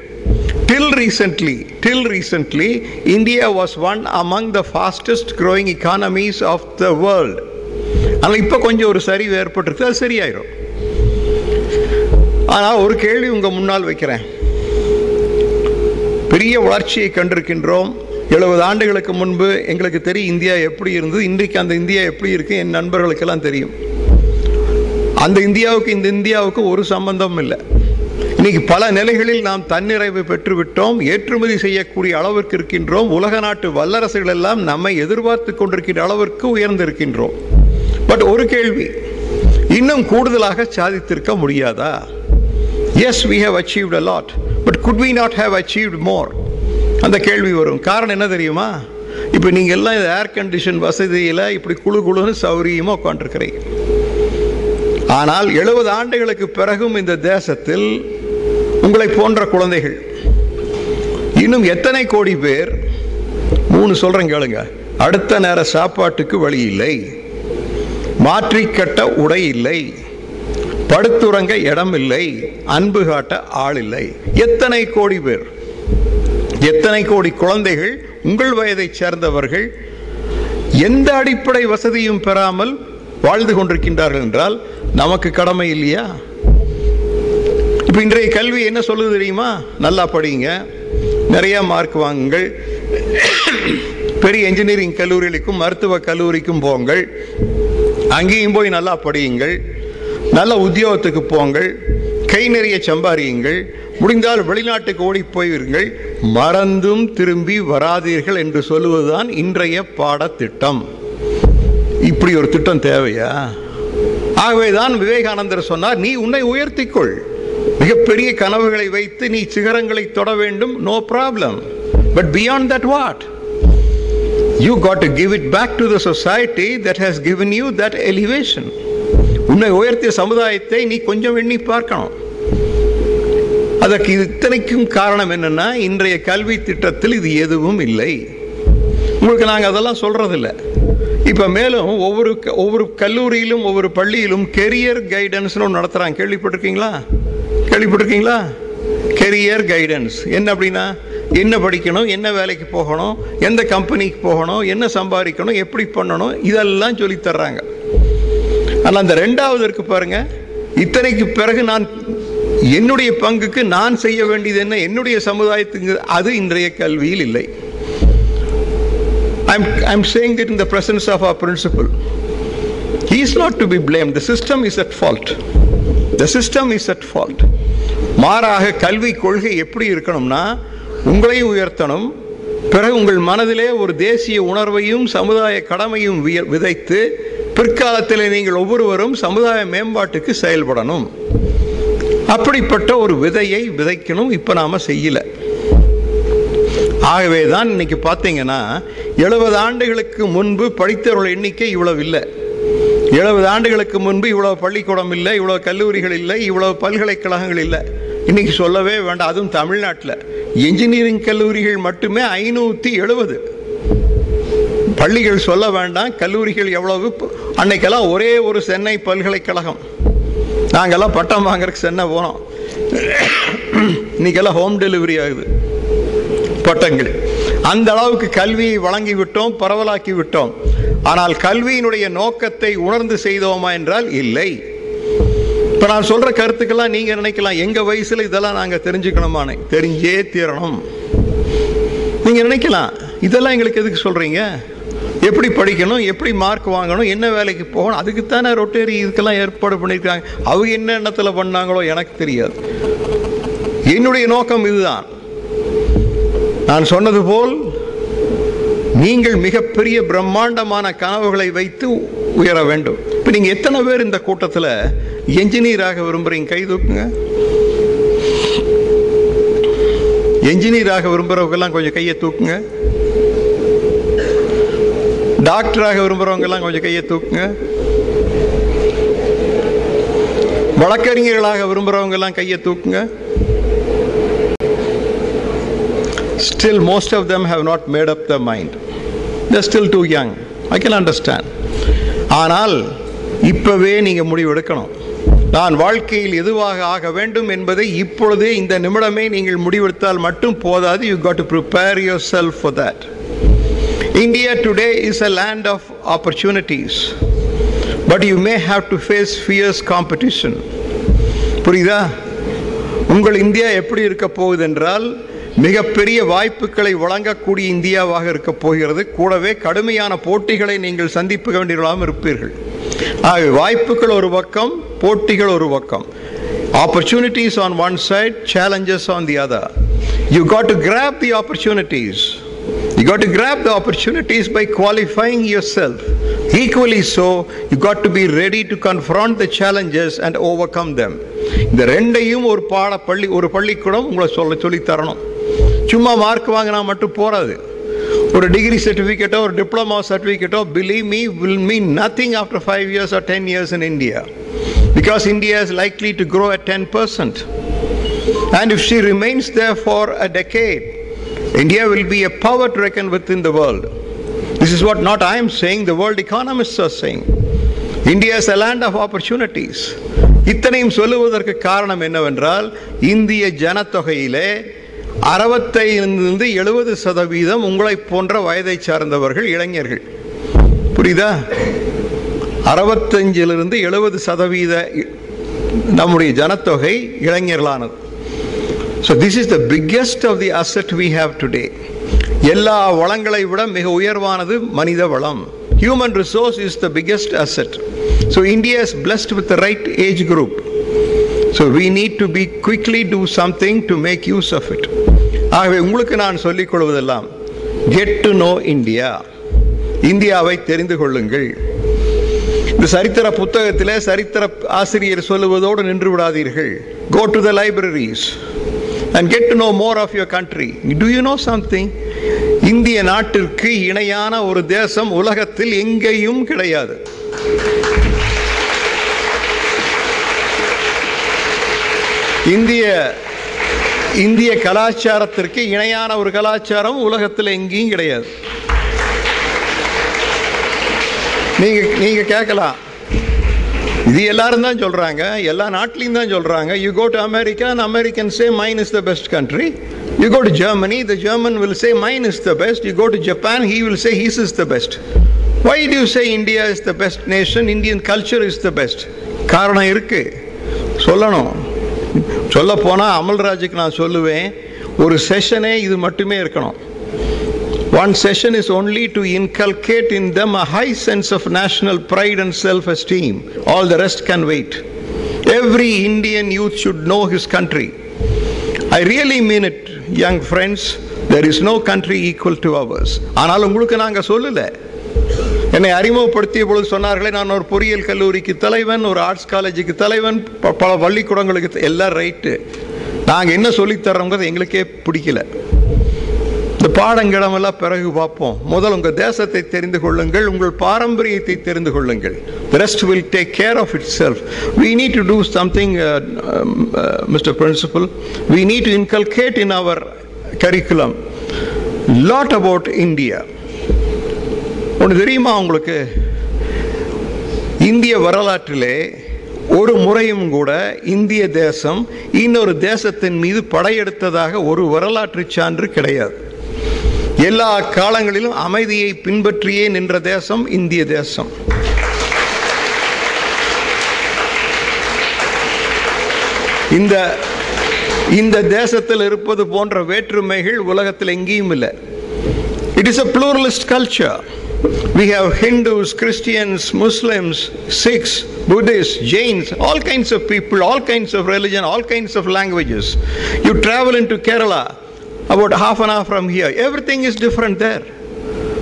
till recently till recently India was one among the fastest growing economies of the world ஆனால் இப்போ கொஞ்சம் ஒரு சரிவு ஏற்பட்டிருக்கு அது சரியாயிரும். ஆனால் ஒரு கேள்வி உங்கள் முன்னால் வைக்கிறேன். பெரிய வளர்ச்சியை கண்டிருக்கின்றோம். எழுபது ஆண்டுகளுக்கு முன்பு எங்களுக்கு தெரியும் இந்தியா எப்படி இருந்தது இன்றைக்கு அந்த இந்தியா எப்படி இருக்கு என் நண்பர்களுக்கெல்லாம் தெரியும். அந்த இந்தியாவுக்கு இந்த இந்தியாவுக்கு ஒரு சம்பந்தமும் இல்லை. இன்னைக்கு பல நிலைகளில் நாம் தன்னிறைவு பெற்றுவிட்டோம் ஏற்றுமதி செய்யக்கூடிய அளவிற்கு இருக்கின்றோம் உலக நாட்டு வல்லரசுகள் எல்லாம் நம்மை எதிர்பார்த்து கொண்டிருக்கின்ற அளவிற்கு உயர்ந்திருக்கின்றோம். பட் ஒரு கேள்வி இன்னும் கூடுதலாக சாதித்திருக்க முடியாதா? Yes we have achieved a lot but could we not have achieved more அந்த கேள்வி வரும். காரணம் என்ன தெரியுமா? இப்போ நீங்கள் எல்லாம் இந்த ஏர் கண்டிஷன் வசதியில் இப்படி குழு குழுன்னு சௌரியமாக உட்காந்துருக்கிறீங்க ஆனால் எழுபது ஆண்டுகளுக்கு பிறகும் இந்த தேசத்தில் உங்களை போன்ற குழந்தைகள் இன்னும் எத்தனை கோடி பேர்? மூணு சொல்கிறேன் கேளுங்க. அடுத்த நேர சாப்பாட்டுக்கு வழி இல்லை. மாற்றிக்கட்ட உடை இல்லை. படுத்துறங்க இடம் இல்லை அன்பு காட்ட ஆள் இல்லை எத்தனை கோடி பேர்? எத்தனை கோடி குழந்தைகள்? உங்கள் வயதைச் சேர்ந்தவர்கள். எந்த அடிப்படை வசதியும் பெறாமல் வாழ்ந்து கொண்டிருக்கின்றார்கள் என்றால் நமக்கு கடமை இல்லையா? இப்போ இன்றைய கல்வி என்ன சொல்லுது தெரியுமா? நல்லா படிங்க. நிறைய மார்க் வாங்குங்கள். பெரிய இன்ஜினியரிங் கல்லூரிகளுக்கும் மருத்துவ கல்லூரிக்கும் போங்கள். அங்கேயும் போய் நல்லா படியுங்கள். நல்ல உத்தியோகத்துக்கு போங்கள். கை நிறைய சம்பாரியுங்கள் முடிந்தால் வெளிநாட்டுக்கு ஓடி போயிருங்கள். மறந்தும் திரும்பி வராதீர்கள் என்று சொல்லுவதுதான் இன்றைய பாடத்திட்டம். இப்படி ஒரு திட்டம் தேவையா? ஆகவேதான் விவேகானந்தர் சொன்னார் நீ உன்னை உயர்த்திக்கொள். மிகப்பெரிய கனவுகளை வைத்து நீ சிகரங்களை தொட வேண்டும். No problem but beyond that what you got to give it back to the society that has given you that elevation உன்னை உயர்த்திய சமுதாயத்தை நீ கொஞ்சம் எண்ணி பார்க்கணும். அதற்கு இது இத்தனைக்கும் காரணம் என்னன்னா இன்றைய கல்வி திட்டத்தில் இது எதுவும் இல்லை. உங்களுக்கு நாங்கள் அதெல்லாம் சொல்கிறதில்ல இப்போ மேலும் ஒவ்வொரு க- ஒவ்வொரு கல்லூரியிலும் ஒவ்வொரு பள்ளியிலும் கெரியர் கைடன்ஸ்னு ஒன்று நடத்துகிறாங்க கேள்விப்பட்டிருக்கீங்களா? கேள்விப்பட்டிருக்கீங்களா? கெரியர் கைடன்ஸ் என்ன அப்படின்னா என்ன படிக்கணும் என்ன வேலைக்கு போகணும் எந்த கம்பெனிக்கு போகணும் என்ன சம்பாதிக்கணும் எப்படி பண்ணணும் இதெல்லாம் சொல்லித் தர்றாங்க. ஆனால் அந்த ரெண்டாவது இருக்கு பாருங்க. இத்தனைக்கு பிறகு நான் என்னுடைய பங்குக்கு நான் செய்ய வேண்டியது என்ன? என்னுடைய சமுதாயத்துக்கு அது இன்றைய கல்வியில் இல்லை. I'm I'm saying it in the presence of our principal He is not to be blamed. The system is at fault. The system is at மாறாக கல்வி கொள்கை எப்படி இருக்கணும்னா உங்களையும் உயர்த்தணும் பிறகு உங்கள் மனதிலே ஒரு தேசிய உணர்வையும் சமுதாய கடமையும் விதைத்து பிற்காலத்தில் நீங்கள் ஒவ்வொருவரும் சமுதாய மேம்பாட்டுக்கு செயல்படணும். அப்படிப்பட்ட ஒரு விதையை விதைக்கணும் இப்போ நாம் செய்யலை. ஆகவே தான் இன்னைக்கு பார்த்தீங்கன்னா எழுபது ஆண்டுகளுக்கு முன்பு படித்தவர்கள் எண்ணிக்கை இவ்வளவு இல்லை. எழுபது ஆண்டுகளுக்கு முன்பு இவ்வளோ பள்ளிக்கூடம் இல்லை இவ்வளோ கல்லூரிகள் இல்லை இவ்வளோ பல்கலைக்கழகங்கள் இல்லை. இன்னைக்கு சொல்லவே வேண்டாம் அதுவும் தமிழ்நாட்டில். இன்ஜினியரிங் கல்லூரிகள் மட்டுமே ஐநூற்றி எழுபது. பள்ளிகள் சொல்ல வேண்டாம் கல்லூரிகள் எவ்வளவு அன்னைக்கெல்லாம் ஒரே ஒரு சென்னை பல்கலைக்கழகம். நாங்கெல்லாம் பட்டம் வாங்குறதுக்கு சென்னை போனோம். இன்னைக்கெல்லாம் ஹோம் டெலிவரி ஆகுது. பட்டங்கள். அந்த அளவுக்கு கல்வியை வழங்கி விட்டோம் பரவலாக்கி விட்டோம். ஆனால் கல்வியினுடைய நோக்கத்தை உணர்ந்து செய்தோமா என்றால் இல்லை. இப்போ நான் சொல்ற கருத்துக்கெல்லாம் நீங்க நினைக்கலாம். எங்க வயசுல இதெல்லாம் நாங்கள் தெரிஞ்சுக்கணுமானே. தெரிஞ்சே தீரணும். நீங்க நினைக்கலாம். இதெல்லாம் எங்களுக்கு எதுக்கு சொல்றீங்க? எப்படி படிக்கணும் எப்படி மார்க் வாங்கணும் என்ன வேலைக்கு போகணும் அதுக்குத்தானே ரொட்டேரி இதுக்கெல்லாம் ஏற்பாடு பண்ணியிருக்காங்க. அவங்க என்ன எண்ணத்தில் பண்ணாங்களோ எனக்கு தெரியாது. என்னுடைய நோக்கம் இதுதான். நான் சொன்னது போல் நீங்கள் மிகப்பெரிய பிரம்மாண்டமான கனவுகளை வைத்து உயர வேண்டும். இப்போ நீங்கள் எத்தனை பேர் இந்த கூட்டத்தில் என்ஜினியராக விரும்புகிறீங்க கை தூக்குங்க. என்ஜினியராக விரும்புகிறவங்கெல்லாம் கொஞ்சம் கையை தூக்குங்க. டாக்டராக விரும்புகிறவங்கெல்லாம் கொஞ்சம் கையை தூக்குங்க. வழக்கறிஞர்களாக விரும்புகிறவங்கெல்லாம் கையை தூக்குங்க. Still most of them have not made up the mind still too young I I understand ஆனால் இப்பவே நீங்கள் முடிவு எடுக்கணும் நான் வாழ்க்கையில் எதுவாக ஆக வேண்டும் என்பதை இப்பொழுதே இந்த நிமிடமே நீங்கள் முடிவெடுத்தால் மட்டும் போதாது. You got to prepare yourself for that India today is a land of opportunities, but you may have to face fierce competition. புரியுதா? உங்கள் இந்தியா எப்படி இருக்க போகுது என்றால் மிகப்பெரிய வாய்ப்புகளை வழங்கக்கூடிய இந்தியாவாக இருக்க போகிறது. கூடவே கடுமையான போட்டிகளை நீங்கள் சந்திக்க வேண்டியவர்களாகவும் இருப்பீர்கள். ஆகவே வாய்ப்புகள் ஒரு பக்கம் போட்டிகள் ஒரு பக்கம். Opportunities on one side challenges on the other you got to grab the opportunities You got to grab the opportunities by qualifying yourself. Equally so, you got to be ready to confront the challenges and overcome them. இந்த ரெண்டையும் ஒரு பாட பள்ளி ஒரு பள்ளிக்கூடம் உங்களை சொல்ல சொல்லி தரணும் சும்மா மார்க் வாங்கினா மட்டும் போறாது ஒரு டிகிரி சர்டிஃபிகேட்டோ ஒரு diploma சர்டிஃபிகேட்டோ believe me will mean nothing after five years or ten years in India because India is likely to grow at 10%. And if she remains there for a decade, India will be a power to reckon with in the world. This is what not I am saying, the world economists are saying. India is a land of opportunities. இத்தனையும் சொல்லுவதற்கு காரணம் என்னவென்றால் இந்திய ஜனத்தொகையிலே அறுபத்தைந்து எழுபது சதவீதம் உங்களைப் போன்ற வயதை சார்ந்தவர்கள் இளைஞர்கள் புரியுதா அறுபத்தஞ்சிலிருந்து எழுபது சதவீத நம்முடைய ஜனத்தொகை இளைஞர்களானது so this is the biggest of the asset we have today எல்லா வளங்களை விட மிக உயர்வானது மனித வளம். Human resource is the biggest asset so India is blessed with the right age group so we need to be quickly do something to make use of it ஆகவே உங்களுக்கு நான் சொல்லிக் கொள்வதெல்லாம் கெட் டு நோ இந்தியா இந்தியாவை தெரிந்து கொள்ளுங்கள். இந்த சரித்திர புத்தகத்தில் சரித்திர ஆசிரியர் சொல்லுவதோடு நின்று விடாதீர்கள். Go to the libraries and get to know more of your country do you know something இந்திய நாட்டிற்கு இணையான ஒரு தேசம் உலகத்தில் எங்கேயும் கிடையாது. இந்திய இந்திய கலாச்சாரத்திற்கு இணையான ஒரு கலாச்சாரம் உலகத்தில் எங்கேயும் கிடையாது. நீங்க நீங்க கேட்கலாம். இது எல்லாரும் தான் சொல்றாங்க. எல்லா நாட்டிலையும் தான் சொல்றாங்க. You go to America and American say mine is the best country you go to Germany the German will say mine is the best you go to Japan he will say his is the best why do you say India is the best nation Indian culture is the best காரணம் இருக்கு. சொல்லணும். சொல்ல போனால் அமல்ராஜுக்கு நான் சொல்லுவேன். ஒரு செஷனே இது மட்டுமே இருக்கணும். One session is only to inculcate in them a high sense of national pride and self esteem. All the rest can wait. Every Indian youth should know his country. I really mean it, young friends. There is no country equal to ours. ஆனால் உங்களுக்கு நாங்கள் சொல்லலை என்னை அறிமுகப்படுத்திய பொழுது சொன்னார்களே நான் ஒரு பொறியியல் கல்லூரிக்கு தலைவன் ஒரு ஆர்ட்ஸ் காலேஜுக்கு தலைவன் ப- பல பள்ளிக்கூடங்களுக்கு த- எல்லாம் ரைட்டு நாங்கள் என்ன சொல்லித் தர்றோங்கிறது எங்களுக்கே பிடிக்கல இந்த பாடங்கிடமெல்லாம் பிறகு பார்ப்போம். முதல் உங்கள் தேசத்தை தெரிந்து கொள்ளுங்கள் உங்கள் பாரம்பரியத்தை தெரிந்து கொள்ளுங்கள். The rest will take care of itself we need to do something mister principal we need to inculcate in our curriculum lot about India ஒன்று தெரியுமா உங்களுக்கு? இந்திய வரலாற்றிலே ஒரு முறையும் கூட இந்திய தேசம் இன்னொரு தேசத்தின் மீது படையெடுத்ததாக ஒரு வரலாற்று சான்று கிடையாது. எல்லா காலங்களிலும் அமைதியை பின்பற்றியே நின்ற தேசம் இந்திய தேசம் இந்த இந்த தேசத்தில் இருப்பது போன்ற வேற்றுமைகள் உலகத்தில் எங்கேயும் இல்லை it is a pluralist culture we have hindus christians muslims sikhs buddhists jains all kinds of people all kinds of religion all kinds of languages you travel into kerala about half an hour from here everything is different there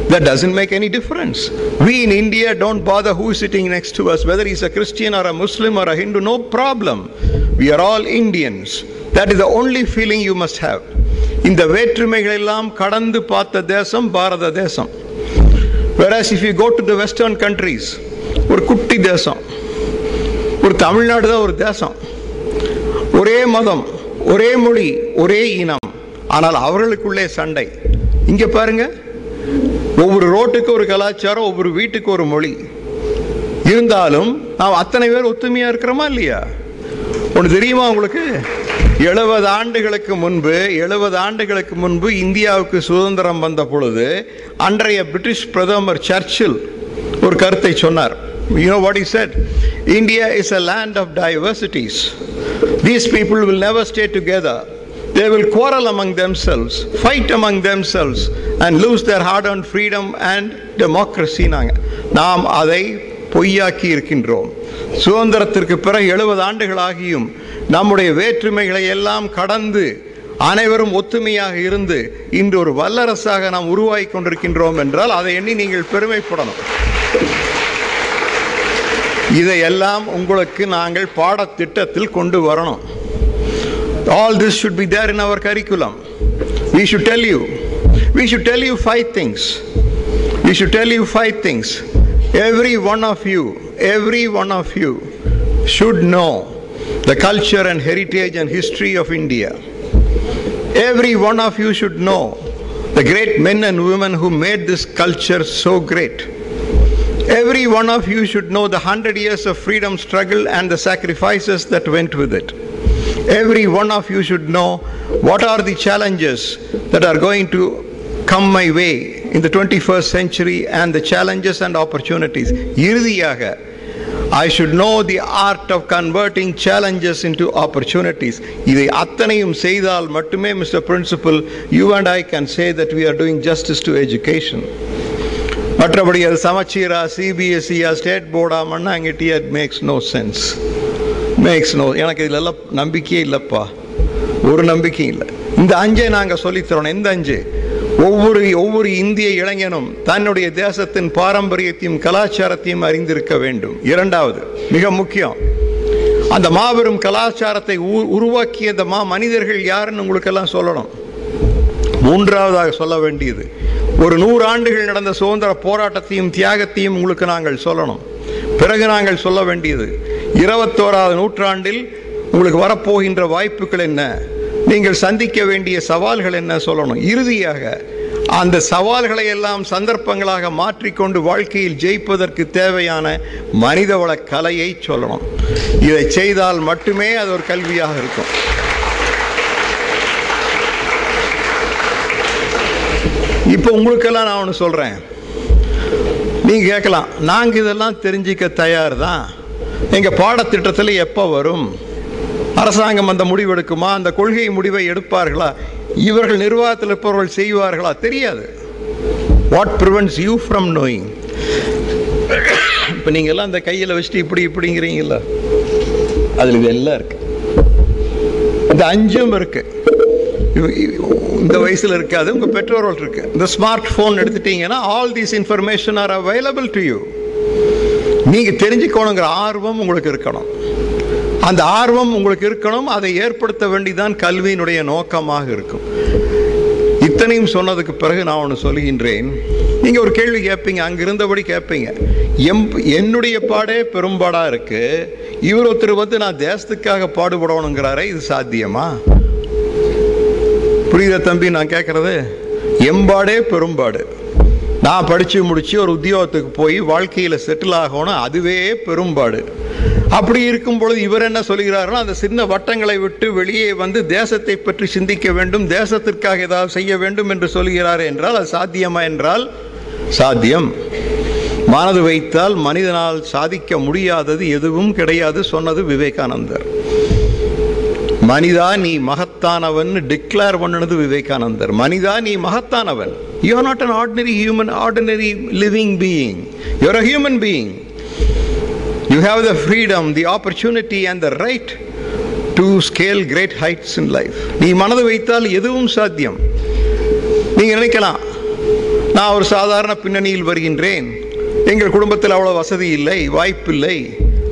that doesn't make any difference. We in India don't bother who is sitting next to us, whether he's a Christian or a Muslim or a Hindu, no problem. We are all Indians. That is the only feeling you must have. இந்த வேற்றுமைகள் எல்லாம் கடந்து பார்த்த தேசம் பாரத தேசம் whereas if you go to the western countries ஒரு குட்டி தேசம் ஒரு தமிழ்நாடு தான் ஒரு தேசம் ஒரே மதம் ஒரே மொழி ஒரே இனம் ஆனால் அவர்களுக்குள்ளே சண்டை. இங்கே பாருங்க. ஒவ்வொரு ரோட்டுக்கு ஒரு கலாச்சாரம் ஒவ்வொரு வீட்டுக்கு ஒரு மொழி. இருந்தாலும் நாம் அத்தனை பேர் ஒத்துமையா இருக்கிறோமா இல்லையா? ஒன்று தெரியுமா உங்களுக்கு? எழுபது ஆண்டுகளுக்கு முன்பு எழுபது ஆண்டுகளுக்கு முன்பு இந்தியாவுக்கு சுதந்திரம் வந்த பொழுது அன்றைய பிரிட்டிஷ் பிரதமர் சர்ச்சில் ஒரு கருத்தை சொன்னார். You know what is said India is a land of diversities these people will never stay together They will quarrel among themselves, fight among themselves, and lose their hard earned freedom and democracy. நாம் அதை பொய்யாக்கி இருக்கின்றோம். சுதந்திரத்திற்கு பிறகு எழுபது ஆண்டுகளாகியும் நம்முடைய வேற்றுமைகளை எல்லாம் கடந்து அனைவரும் ஒத்துமையாக இருந்து இன்று ஒரு வல்லரசாக நாம் உருவாகி கொண்டிருக்கின்றோம் என்றால் அதை எண்ணி நீங்கள் பெருமைப்படணும். இதையெல்லாம் உங்களுக்கு நாங்கள் பாடத்திட்டத்தில் கொண்டு வரணும். All this should be there in our curriculum we should tell you we should tell you five things we should tell you five things every one of you every one of you should know the culture and heritage and history of India. Every one of you should know the great men and women who made this culture so great. Every one of you should know the hundred years of freedom struggle and the sacrifices that went with it Every one of you should know what are the challenges that are going to come my way in the 21st century and the challenges and opportunities. இறுதியாக I should know the art of converting challenges into opportunities. இதை அத்தனையும் செய்தால் மட்டுமே mister principal you and I can say that we are doing justice to education. மற்றபடி அது சமச்சீரா சிபிஎஸ்சியா state போர்டா மண்ணாங்கிட்டியா it makes no sense makes no எனக்கு இதில் எல்லாம் நம்பிக்கையே இல்லைப்பா. ஒரு நம்பிக்கையும் இல்லை. இந்த அஞ்சை நாங்கள் சொல்லித்தரோம். எந்த அஞ்சு? ஒவ்வொரு ஒவ்வொரு இந்திய இளைஞனும் தன்னுடைய தேசத்தின் பாரம்பரியத்தையும் கலாச்சாரத்தையும் அறிந்திருக்க வேண்டும். இரண்டாவது மிக முக்கியம். அந்த மாபெரும் கலாச்சாரத்தை உ- உருவாக்கிய அந்த மா மனிதர்கள் யாருன்னு உங்களுக்கெல்லாம் சொல்லணும். மூன்றாவதாக சொல்ல வேண்டியது. ஒரு நூறு ஆண்டுகள் நடந்த சுதந்திர போராட்டத்தையும் தியாகத்தையும் உங்களுக்கு நாங்கள் சொல்லணும். பிறகு நாங்கள் சொல்ல வேண்டியது இருபத்தோராவது நூற்றாண்டில் உங்களுக்கு வரப்போகின்ற வாய்ப்புகள் என்ன? நீங்கள் சந்திக்க வேண்டிய சவால்கள் என்ன சொல்லணும்? இறுதியாக அந்த சவால்களை எல்லாம் சந்தர்ப்பங்களாக மாற்றிக்கொண்டு வாழ்க்கையில் ஜெயிப்பதற்கு தேவையான மனிதவள கலையை சொல்லணும். இதை செய்தால் மட்டுமே அது ஒரு கல்வியாக இருக்கும். இப்போ உங்களுக்கெல்லாம் நான் ஒன்று சொல்கிறேன் நீங்கள் கேட்கலாம் நாங்கள் இதெல்லாம் தெரிஞ்சிக்க தயார் தான் எங்கள் பாடத்திட்டத்தில் எப்போ வரும்? அரசாங்கம் அந்த முடிவு எடுக்குமா அந்த கொள்கை முடிவை எடுப்பார்களா? இவர்கள் நிர்வாகத்தில் இருப்பவர்கள் செய்வார்களா? தெரியாது. What prevents you from knowing இப்போ நீங்கள்லாம் அந்த கையில் வச்சுட்டு இப்படி இப்படிங்கிறீங்களா அதில் இது எல்லாம் இருக்கு. இந்த அஞ்சும் இருக்கு. இந்த வயசில் இருக்காது உங்கள் பெற்றோர்கள் இருக்கு. இந்த ஸ்மார்ட் ஃபோன் எடுத்துட்டீங்கன்னா all these information are available to you நீங்கள் தெரிஞ்சுக்கணுங்கிற ஆர்வம் உங்களுக்கு இருக்கணும். அந்த ஆர்வம் உங்களுக்கு இருக்கணும் அதை ஏற்படுத்த வேண்டிதான் கல்வியினுடைய நோக்கமாக இருக்கும். இத்தனையும் சொன்னதுக்கு பிறகு நான் ஒன்று சொல்லுகின்றேன் நீங்கள் ஒரு கேள்வி கேட்பீங்க அங்கிருந்தபடி கேட்பீங்க எம் என்னுடைய பாடே பெரும்பாடாக இருக்குது இவர் ஒருத்தர் வந்து நான் தேசத்துக்காக பாடுபடணுங்கிறாரே இது சாத்தியமா? புரியுத தம்பி நான் கேட்குறது எம்பாடே பெரும்பாடு. நான் படித்து முடித்து ஒரு உத்தியோகத்துக்கு போய் வாழ்க்கையில் செட்டில் ஆகணும். அதுவே பெரும்பாடு. அப்படி இருக்கும் பொழுது இவர் என்ன சொல்கிறாருன்னா அந்த சின்ன வட்டங்களை விட்டு வெளியே வந்து தேசத்தை பற்றி சிந்திக்க வேண்டும் தேசத்திற்காக ஏதாவது செய்ய வேண்டும் என்று சொல்கிறார் என்றால் அது சாத்தியமா என்றால் சாத்தியம். மனது வைத்தால் மனிதனால் சாதிக்க முடியாதது எதுவும் கிடையாது சொன்னது விவேகானந்தர். மனிதா நீ மகத்தானவன் டிக்ளேர் பண்ணுனது விவேகானந்தர். மனிதா நீ மகத்தானவன். You are not an ordinary human ordinary living being you are a human being you have the freedom the opportunity and the right to scale great heights in life நீ மனது வைத்தால் எதுவும் சாத்தியம். நீங்கள் நினைக்கலாம் நான் ஒரு சாதாரண பின்னணியில் வருகின்றேன். எங்கள் குடும்பத்தில் அவ்வளோ வசதி இல்லை வாய்ப்பில்லை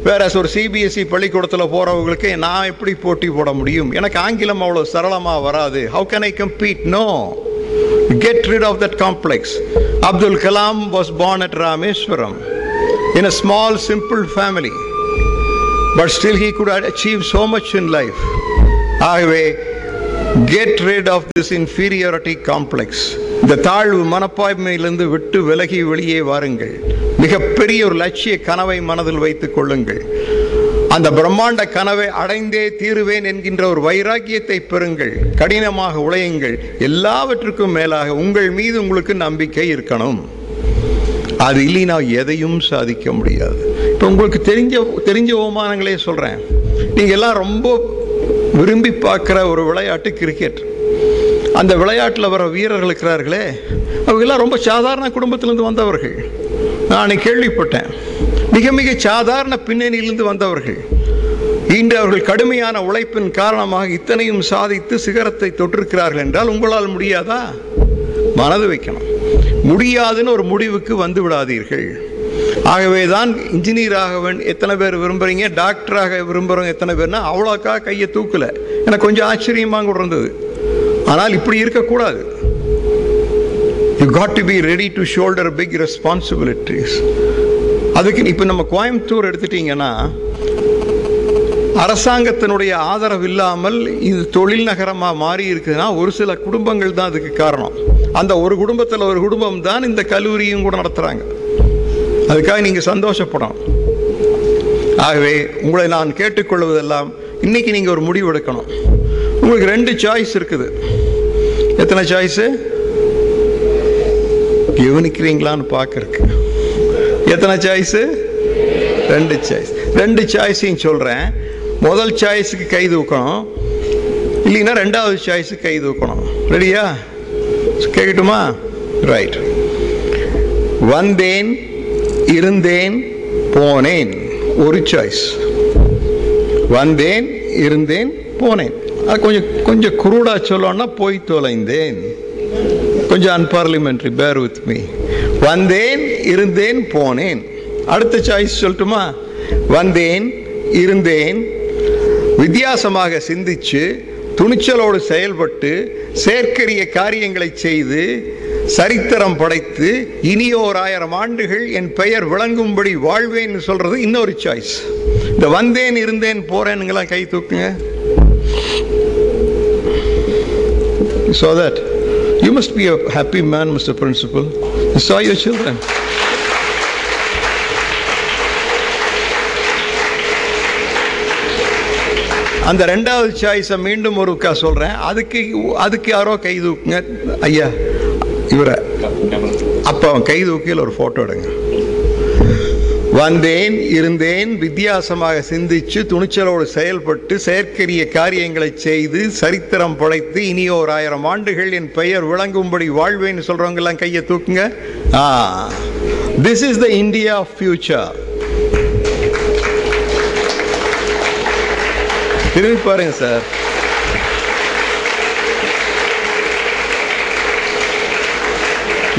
வேற ஒரு சிபிஎஸ்இ பள்ளிக்கூடத்தில் போகிறவங்களுக்கு நான் எப்படி போட்டி போட முடியும்? எனக்கு ஆங்கிலம் அவ்வளோ சரளமாக வராது. How can I compete no get rid of that complex Abdul Kalam was born at Rameswaram in a small simple family. But still he could achieve so much in life. ஆகவே get rid of this inferiority complex இந்த தாழ்வு மனப்பான்மையிலிருந்து விட்டு விலகி வெளியே வாருங்கள். மிகப்பெரிய ஒரு லட்சிய கனவை மனதில் வைத்துக் கொள்ளுங்கள். அந்த பிரம்மாண்ட கனவை அடைந்தே தீருவேன் என்கின்ற ஒரு வைராக்கியத்தை பெறுங்கள். கடினமாக உழையுங்கள். எல்லாவற்றுக்கும் மேலாக உங்கள் மீது உங்களுக்கு நம்பிக்கை இருக்கணும். அது இல்லைனா எதையும் சாதிக்க முடியாது. இப்போ உங்களுக்கு தெரிஞ்ச தெரிஞ்ச ஓமானங்களே சொல்கிறேன் நீங்கள் எல்லாம் ரொம்ப விரும்பி பார்க்குற ஒரு விளையாட்டு கிரிக்கெட் அந்த விளையாட்டில் வர வீரர்கள் இருக்கிறார்களே. அவங்க எல்லாம் ரொம்ப சாதாரண குடும்பத்திலேருந்து வந்தவர்கள். நான் கேள்விப்பட்டேன். மிக மிக சாதாரண பின்னணியிலிருந்து வந்தவர்கள். இன்று அவர்கள் கடுமையான உழைப்பின் காரணமாக இத்தனையும் சாதித்து சிகரத்தை தொற்றிருக்கிறார்கள் என்றால் உங்களால் முடியாதா? மனது வைக்கணும். முடியாதுன்னு ஒரு முடிவுக்கு வந்து விடாதீர்கள். ஆகவே தான் இன்ஜினியராக எத்தனை பேர் விரும்புகிறீங்க டாக்டராக விரும்புகிறவங்க எத்தனை பேர்னா அவ்வளோக்கா கையை தூக்கல. எனக்கு கொஞ்சம் ஆச்சரியமாக கூட இருந்தது. ஆனால் இப்படி இருக்கக்கூடாது. You got to be ready to shoulder big responsibilities அதுக்கு இப்போ நம்ம கோயம்புத்தூர் எடுத்துட்டீங்கன்னா அரசாங்கத்தினுடைய ஆதரவு இல்லாமல் இது தொழில் நகரமாக மாறி இருக்குதுன்னா ஒரு சில குடும்பங்கள் தான் அதுக்கு காரணம். அந்த ஒரு குடும்பத்தில் ஒரு குடும்பம் தான் இந்த கல்லூரியும் கூட நடத்துகிறாங்க அதுக்காக நீங்கள் சந்தோஷப்படணும். ஆகவே உங்களை நான் கேட்டுக்கொள்வதெல்லாம் இன்றைக்கி நீங்கள் ஒரு முடிவு எடுக்கணும். உங்களுக்கு ரெண்டு சாய்ஸ் இருக்குது. எத்தனை சாய்ஸு கவனிக்கிறீங்களான்னு பார்க்குறக்கு எத்தனை சாய்ஸு ரெண்டு சாய்ஸ் ரெண்டு சாய்ஸையும் சொல்கிறேன் முதல் சாய்ஸுக்கு கை தூக்கணும். இல்லைன்னா ரெண்டாவது சாய்ஸுக்கு கை தூக்கணும். ரெடியா கேட்கட்டுமா ரைட் வந்தேன் இருந்தேன் போனேன். ஒரு சாய்ஸ் வந்தேன் இருந்தேன் போனேன். அது கொஞ்சம் கொஞ்சம் குரூடாக சொல்லணும்னா போய் தொலைந்தேன். கொஞ்சம் அன்பார்லிமெண்ட்ரி பேர் வித் மீ வந்தேன் இருந்தேன் போனேன். அடுத்த சாய்ஸ் சொல்லட்டுமா? வந்தேன் இருந்தேன். வித்தியாசமாக சிந்திச்சு துணிச்சலோடு செயல்பட்டு செயற்கரிய காரியங்களை செய்து சரித்திரம் படைத்து இனியோர் ஆயிரம் ஆண்டுகள் என் பெயர் விளங்கும்படி வாழ்வேன்னு சொல்றது இன்னொரு சாய்ஸ் இந்த வந்தேன் இருந்தேன் போறேனுங்களாம் கை தூக்குங்க. So that you must be happy man mister mr and saw your children. அந்த ரெண்டாவது சாய்ஸை மீண்டும் ஒருக்கா சொல்கிறேன் அதுக்கு அதுக்கு யாரோ கை தூக்குங்க. ஐயா இவரை. அப்போ அவன் கை தூக்கியில் ஒரு ஃபோட்டோ எடுங்க. வந்தேன் இருந்தேன் வித்தியாசமாக சிந்திச்சு துணிச்சலோடு செயல்பட்டு செயற்கரிய காரியங்களை செய்து சரித்திரம் படைத்து இனி ஓர் ஆயிரம் ஆண்டுகள் என் பெயர் விளங்கும்படி வாழ்வேன்னு சொல்றவங்கெல்லாம் கையை தூக்குங்க. ஆ this is the India of future திரும்பி பாருங்க சார்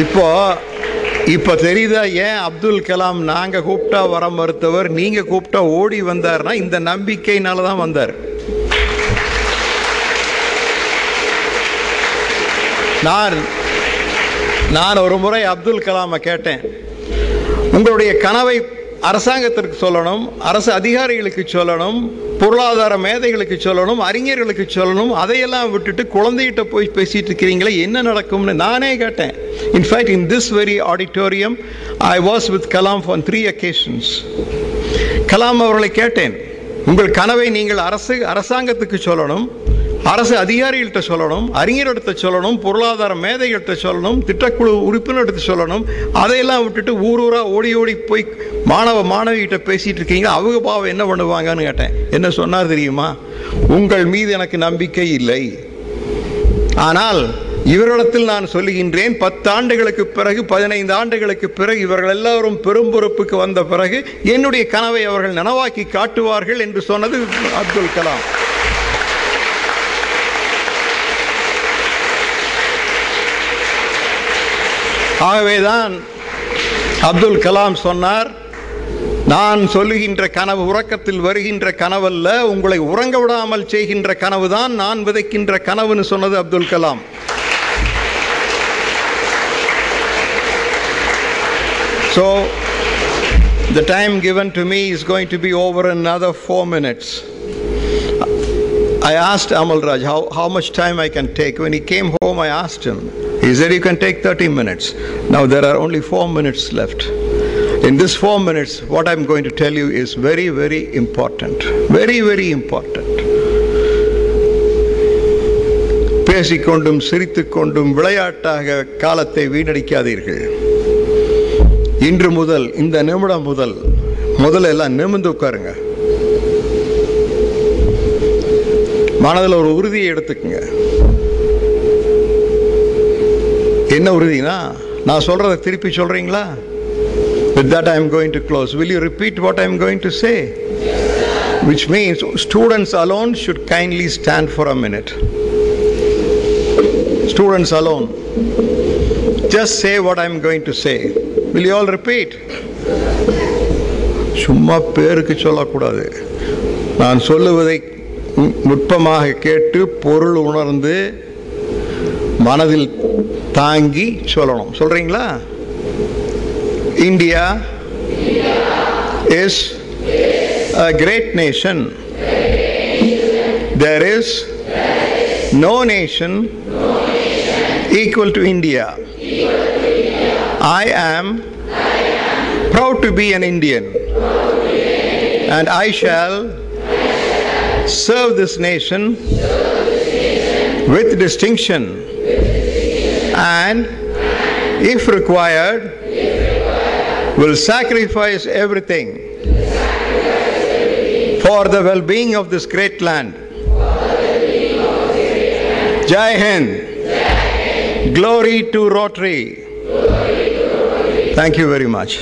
இப்போ இப்போ தெரியுதா ஏன் அப்துல் கலாம் நாங்கள் கூப்பிட்டா வர மறுத்தவர் நீங்கள் கூப்பிட்டா ஓடி வந்தார்னா இந்த நம்பிக்கையினால தான் வந்தார். நான் நான் ஒரு முறை அப்துல் கலாமை கேட்டேன். உங்களுடைய கனவை அரசாங்கத்திற்கு சொல்லணும் அரசு அதிகாரிகளுக்கு சொல்லணும் பொருளாதார மேதைகளுக்கு சொல்லணும் அறிஞர்களுக்கு சொல்லணும் அதையெல்லாம் விட்டுட்டு குழந்தைகிட்ட போய் பேசிட்டு இருக்கிறீங்களே என்ன நடக்கும்னு நானே கேட்டேன். In fact in this very auditorium I was with Kalam on three occasions Kalam அவர்களை கேட்டேன் உங்கள் கனவை நீங்கள் அரசு அரசாங்கத்துக்கு சொல்லணும் அரசு அதிகாரிகள்கிட்ட சொல்லணும் அறிஞர்கிட்ட சொல்லணும் பொருளாதார மேதைகள்கிட்ட சொல்லணும் திட்டக்குழு உறுப்பினர்கிட்ட சொல்லணும். அதையெல்லாம் விட்டுட்டு ஊர் ஊராக ஓடி ஓடி போய் மாணவ மாணவிகிட்ட பேசிகிட்டு இருக்கீங்க. அவங்க பாவம் என்ன பண்ணுவாங்கன்னு கேட்டேன். என்ன சொன்னார் தெரியுமா? உங்கள் மீது எனக்கு நம்பிக்கை இல்லை. ஆனால் இவரிடத்தில் நான் சொல்லுகின்றேன் பத்தாண்டுகளுக்கு பிறகு பதினைந்து ஆண்டுகளுக்கு பிறகு இவர்கள் எல்லாரும் பெரும் பொறுப்புக்கு வந்த பிறகு என்னுடைய கனவை அவர்கள் நனவாக்கி காட்டுவார்கள் என்று சொன்னது அப்துல் கலாம். ஆகவேதான் அப்துல் கலாம் சொன்னார் நான் சொல்லுகின்ற கனவு உறக்கத்தில் வருகின்ற கனவல்ல உங்களை உறங்க விடாமல் செய்கின்ற கனவுதான் நான் விதைக்கின்ற கனவுன்னு சொன்னது Abdul Kalam So, the time given to me is going to be over another four minutes. I asked Amal Raj how, how much time I can take. When he came home, I asked him. He said, You can take 30 minutes. Now there are only 4 minutes left. In this 4 minutes, what I'm going to tell you is very, very important. Very, very important. பேசிக்கொண்டும் சிரித்துக்கொண்டும் விளையாட்டாக காலத்தை வீணடிக்காதீர்கள் இன்று முதல் இந்த நிமிடம் முதல் முதல்ல எல்லாம் நிமிர்ந்து உட்காருங்க மனதில் ஒரு உறுதியை எடுத்துக்கங்க என்ன உறுதினா நான் சொல்றதை திருப்பி சொல்றீங்களா With that, I am going to close. Will you repeat what I am going to say? Which means students alone should kindly stand for a minute. Students alone. Just say what I am going to say. Will you all repeat? சும்மா பேருக்கு சொல்லக்கூடாது நான் சொல்லுவதை நுட்பமாக கேட்டு பொருள் உணர்ந்து மனதில் தாங்கி சொல்லணும் சொல்றீங்களா India is a great nation there is no nation equal to India. I am proud to be an Indian and I shall serve this nation with distinction and if required will sacrifice everything for the well-being of this great land. Jai Hind. Glory to Rotary. Thank you very much.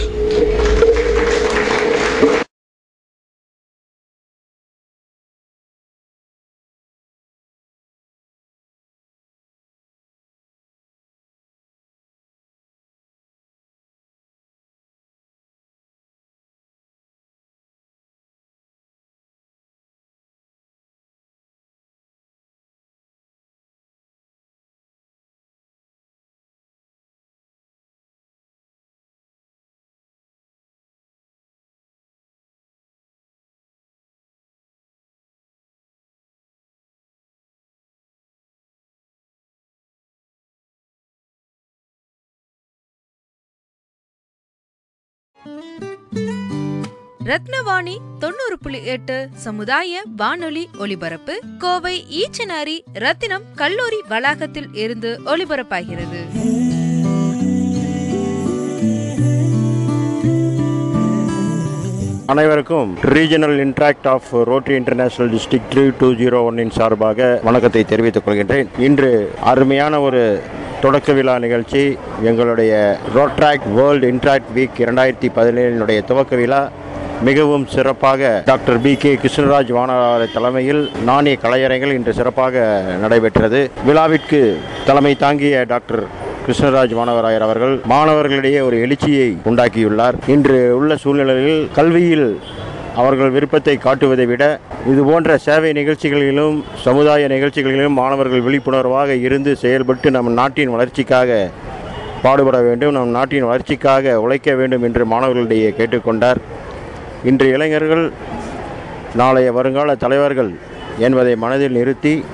Rathnavani தொண்ணூறு புள்ளி எட்டு சமுதாய வானொலி ஒலிபரப்பு கோவை ஈச்சனாரி ரத்தினம் கல்லூரி வளாகத்தில் இருந்து ஒலிபரப்பாகிறது. அனைவருக்கும் regional interact of rotary international district three two zero ஒன்னின் சார்பாக வணக்கத்தை தெரிவித்துக் கொள்கின்றேன். இன்று அருமையான ஒரு தொடக்க விழா நிகழ்ச்சி எங்களுடைய ரோட்ராக் வேர்ல்டு இன்ட்ராக்ட் வீக் இரண்டாயிரத்தி பதினேழினுடைய துவக்க விழா. மிகவும் சிறப்பாக டாக்டர் பி கே கிருஷ்ணராஜ் வானரார் தலைமையில் நாணய கலையரங்கில் இன்று சிறப்பாக நடைபெற்றது. விழாவிற்கு தலைமை தாங்கிய டாக்டர் கிருஷ்ணராஜ் மாணவராயர் அவர்கள் மாணவர்களிடையே ஒரு எழுச்சியை உண்டாக்கியுள்ளார். இன்று உள்ள சூழ்நிலையில் கல்வியில் அவர்கள் விருப்பத்தை காட்டுவதை விட இது போன்ற சேவை நிகழ்ச்சிகளிலும் சமுதாய நிகழ்ச்சிகளிலும் மாணவர்கள் விழிப்புணர்வாக இருந்து செயல்பட்டு நம் நாட்டின் வளர்ச்சிக்காக பாடுபட வேண்டும் நம் நாட்டின் வளர்ச்சிக்காக உழைக்க வேண்டும் என்று மாணவர்களிடையே கேட்டுக்கொண்டார். இன்று இளைஞர்கள் நாளைய வருங்கால தலைவர்கள் என்பதை மனதில் நிறுத்தி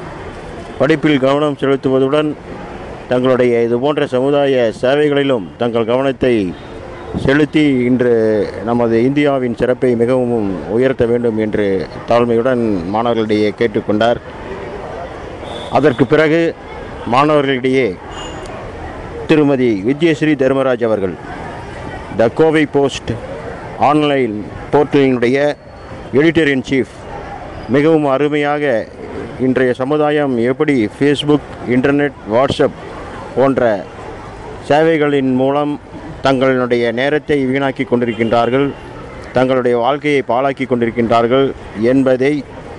படிப்பில் கவனம் செலுத்துவதுடன் தங்களுடைய இதுபோன்ற சமுதாய சேவைகளிலும் தங்கள் கவனத்தை செலுத்தி இன்று நமது இந்தியாவின் சிறப்பை மிகவும் உயர்த்த வேண்டும் என்று தாழ்மையுடன் மாணவர்களிடையே கேட்டுக்கொண்டார். அதற்கு பிறகு மாணவர்களிடையே திருமதி வித்யஸ்ரீ தர்மராஜ் அவர்கள் த கோவை போஸ்ட் ஆன்லைன் போர்ட்டலினுடைய எடிட்டர் இன் சீஃப் மிகவும் அருமையாக இன்றைய சமுதாயம் எப்படி ஃபேஸ்புக் இன்டர்நெட் வாட்ஸ்அப் போன்ற சேவைகளின் மூலம் தங்களுடைய நேரத்தை வீணாக்கி கொண்டிருக்கின்றார்கள் தங்களுடைய வாழ்க்கையை பாழாக்கி கொண்டிருக்கின்றார்கள் என்பதை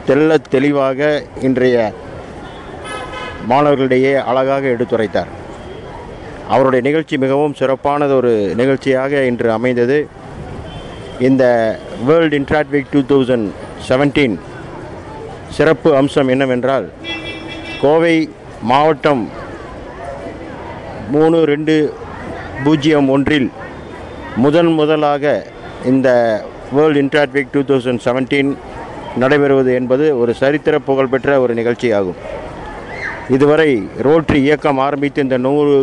தெல்ல தெளிவாக இன்றைய மாணவர்களிடையே அழகாக எடுத்துரைத்தார். அவருடைய நிகழ்ச்சி மிகவும் சிறப்பானது ஒரு நிகழ்ச்சியாக இன்று அமைந்தது. இந்த world interact week two thousand seventeen சிறப்பு அம்சம் என்னவென்றால் கோவை மாவட்டம் மூணு ரெண்டு பூஜ்ஜியம் ஒன்றில் முதன் முதலாக இந்த world interact two thousand seventeen நடைபெறுவது என்பது ஒரு சரித்திர புகழ்பெற்ற ஒரு நிகழ்ச்சியாகும். இதுவரை ரோட்டரி இயக்கம் ஆரம்பித்து இந்த நூறு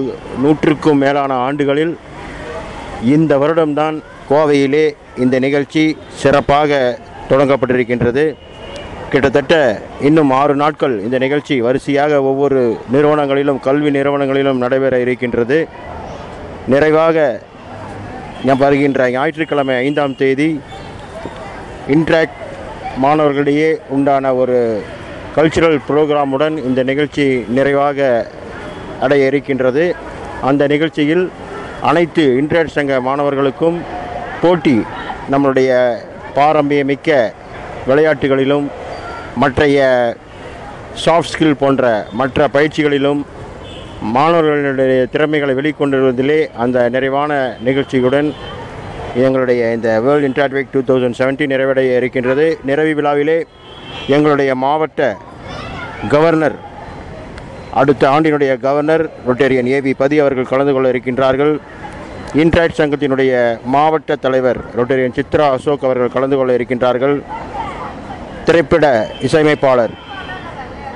நூற்றுக்கும் மேலான ஆண்டுகளில் இந்த வருடம்தான் கோவையிலே இந்த நிகழ்ச்சி சிறப்பாக தொடங்கப்பட்டிருக்கின்றது. கிட்டத்தட்ட இன்னும் ஆறு நாட்கள் இந்த நிகழ்ச்சி வரிசையாக ஒவ்வொரு நிறுவனங்களிலும் கல்வி நிறுவனங்களிலும் நடைபெற இருக்கின்றது. நிறைவாக வருகின்ற ஞாயிற்றுக்கிழமை ஐந்தாம் தேதி இன்ட்ராக்ட் மாணவர்களிடையே உண்டான ஒரு கல்ச்சுரல் ப்ரோக்ராமுடன் இந்த நிகழ்ச்சி நிறைவாக அடைய இருக்கின்றது. அந்த நிகழ்ச்சியில் அனைத்து இன்ட்ராக்ட் சங்க மாணவர்களுக்கும் போட்டி நம்மளுடைய பாரம்பரியமிக்க விளையாட்டுகளிலும் மற்றைய சாஃப்ட் ஸ்கில் போன்ற மற்ற பயிற்சிகளிலும் மாணவர்களுடைய திறமைகளை வெளிக்கொண்டு வருவதிலே அந்த நிறைவான நிகழ்ச்சியுடன் எங்களுடைய இந்த world interact two thousand seventeen நிறைவடைய இருக்கின்றது. நிறைவு விழாவிலே எங்களுடைய மாவட்ட கவர்னர் அடுத்த ஆண்டினுடைய கவர்னர் ரொட்டேரியன் ஏபி பதி அவர்கள் கலந்து கொள்ள இருக்கின்றார்கள். இன்ட்ராக்ட் சங்கத்தினுடைய மாவட்ட தலைவர் ரொட்டேரியன் சித்ரா அசோக் அவர்கள் கலந்து கொள்ள இருக்கின்றார்கள். திரைப்பட இசையமைப்பாளர்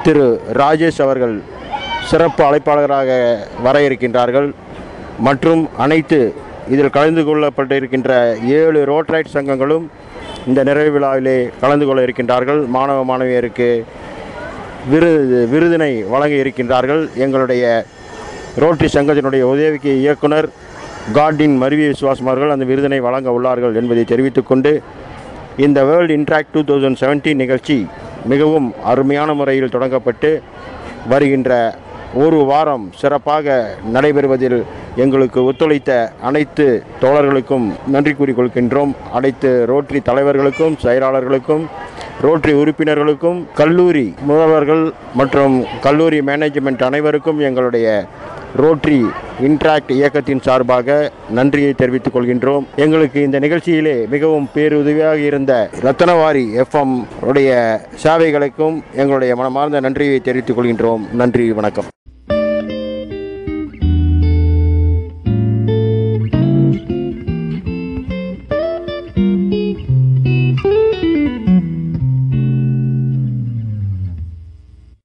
திரு ராஜேஷ் அவர்கள் சிறப்பு அழைப்பாளராக வர இருக்கின்றார்கள் மற்றும் அனைத்து இதில் கலந்து கொள்ளப்பட்டிருக்கின்ற ஏழு ரோட்ரைட் சங்கங்களும் இந்த நிறைவு விழாவிலே கலந்து கொள்ள இருக்கின்றார்கள். மாணவ மாணவியருக்கு விருது விருதினை வழங்க இருக்கின்றார்கள். எங்களுடைய ரோட்டரி சங்கத்தினுடைய உதவிக்கு இயக்குனர் கார்டின் மருவி விசுவாசம் அவர்கள் அந்த விருதினை வழங்க உள்ளார்கள் என்பதை தெரிவித்துக்கொண்டு இந்த world interact two thousand seventeen நிகழ்ச்சி மிகவும் அருமையான முறையில் தொடங்கப்பட்டு வருகின்ற ஒரு வாரம் சிறப்பாக நடைபெறுவதில் எங்களுக்கு ஒத்துழைத்த அனைத்து தோழர்களுக்கும் நன்றி கூறிக்கொள்கின்றோம். அனைத்து ரோட்டரி தலைவர்களுக்கும் செயலாளர்களுக்கும் ரோட்டரி உறுப்பினர்களுக்கும் கல்லூரி முதல்வர்கள் மற்றும் கல்லூரி மேனேஜ்மெண்ட் அனைவருக்கும் எங்களுடைய ரோட்டரி இன்ட்ராக்ட் இயக்கத்தின் சார்பாக நன்றியை தெரிவித்துக் கொள்கின்றோம். எங்களுக்கு இந்த நிகழ்ச்சியிலே மிகவும் பேருதவியாக இருந்த ரத்தனவாரி எஃப்எம் உடைய சேவைகளுக்கும் எங்களுடைய மனமார்ந்த நன்றியை தெரிவித்துக் கொள்கின்றோம். நன்றி வணக்கம்.